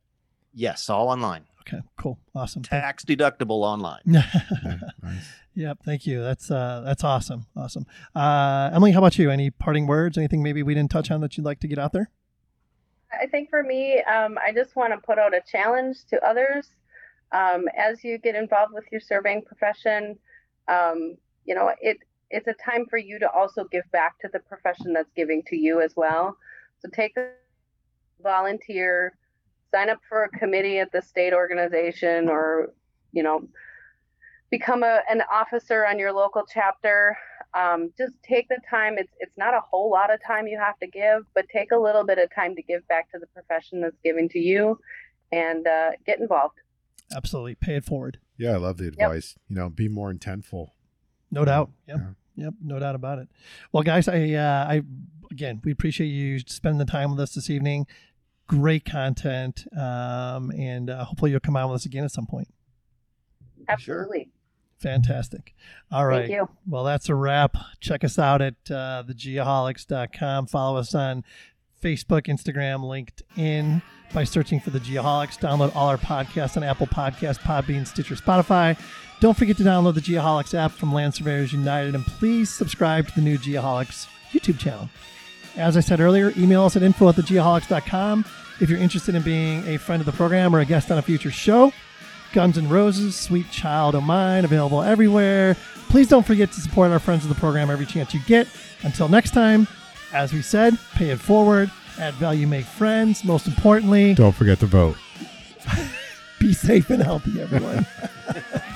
Yes, all online, Okay, cool. Awesome. tax deductible online. Yeah, nice. yep, thank you. That's uh that's awesome. Awesome. Uh Emily, how about you? Any parting words? Anything maybe we didn't touch on that you'd like to get out there? I think for me, um, I just want to put out a challenge to others um, as you get involved with your surveying profession. Um, you know, it it's a time for you to also give back to the profession that's giving to you as well. So take a volunteer, sign up for a committee at the state organization, or you know, become a, an officer on your local chapter um, just take the time it's it's not a whole lot of time you have to give but take a little bit of time to give back to the profession that's giving to you and uh, get involved Absolutely. Pay it forward. Yeah, I love the advice. You know, be more intentful. No doubt. Yep. Yeah. Yep. No doubt about it. Well, guys, I, uh, I, again, we appreciate you spending the time with us this evening. Great content. Um, and uh, hopefully you'll come on with us again at some point. absolutely Fantastic. All right. Thank you. Well, that's a wrap. Check us out at uh, thegeoholics.com. Follow us on Facebook, Instagram, LinkedIn by searching for the Geoholics. Download all our podcasts on Apple Podcasts, Podbean, Stitcher, Spotify. Don't forget to download the Geoholics app from Land Surveyors United and please subscribe to the new Geoholics YouTube channel. As I said earlier, email us at info at thegeoholics.com if you're interested in being a friend of the program or a guest on a future show. Guns N' Roses, Sweet Child O' Mine, available everywhere. Please don't forget to support our friends of the program every chance you get. Until next time, as we said, pay it forward, add value, make friends. Most importantly, Don't forget to vote. be safe and healthy, everyone.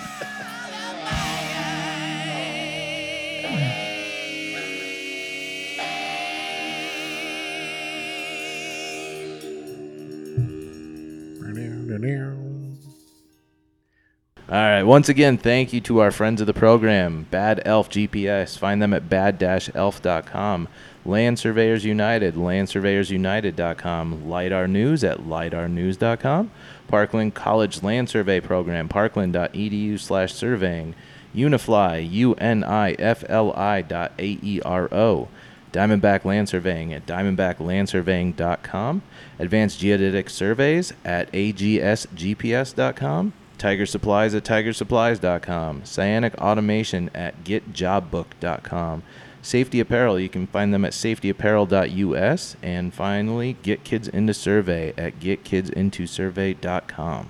All right. Once again, thank you to our friends of the program, Bad Elf GPS. Find them at badelf.com. Land Surveyors United, landsurveyorsunited.com. LIDAR News at lidarnews.com. Parkland College Land Survey Program, parkland.edu slash surveying. Unifli, U-N-I-F-L-I dot A-E-R-O. Diamondback Land Surveying at diamondbacklandsurveying.com. Advanced Geodetic Surveys at agsgps.com. Tiger Supplies at tigersupplies.com. Cyanic Automation at getjobbook.com. Safety Apparel, you can find them at safetyapparel.us. And finally, Get Kids Into Survey at getkidsintosurvey.com.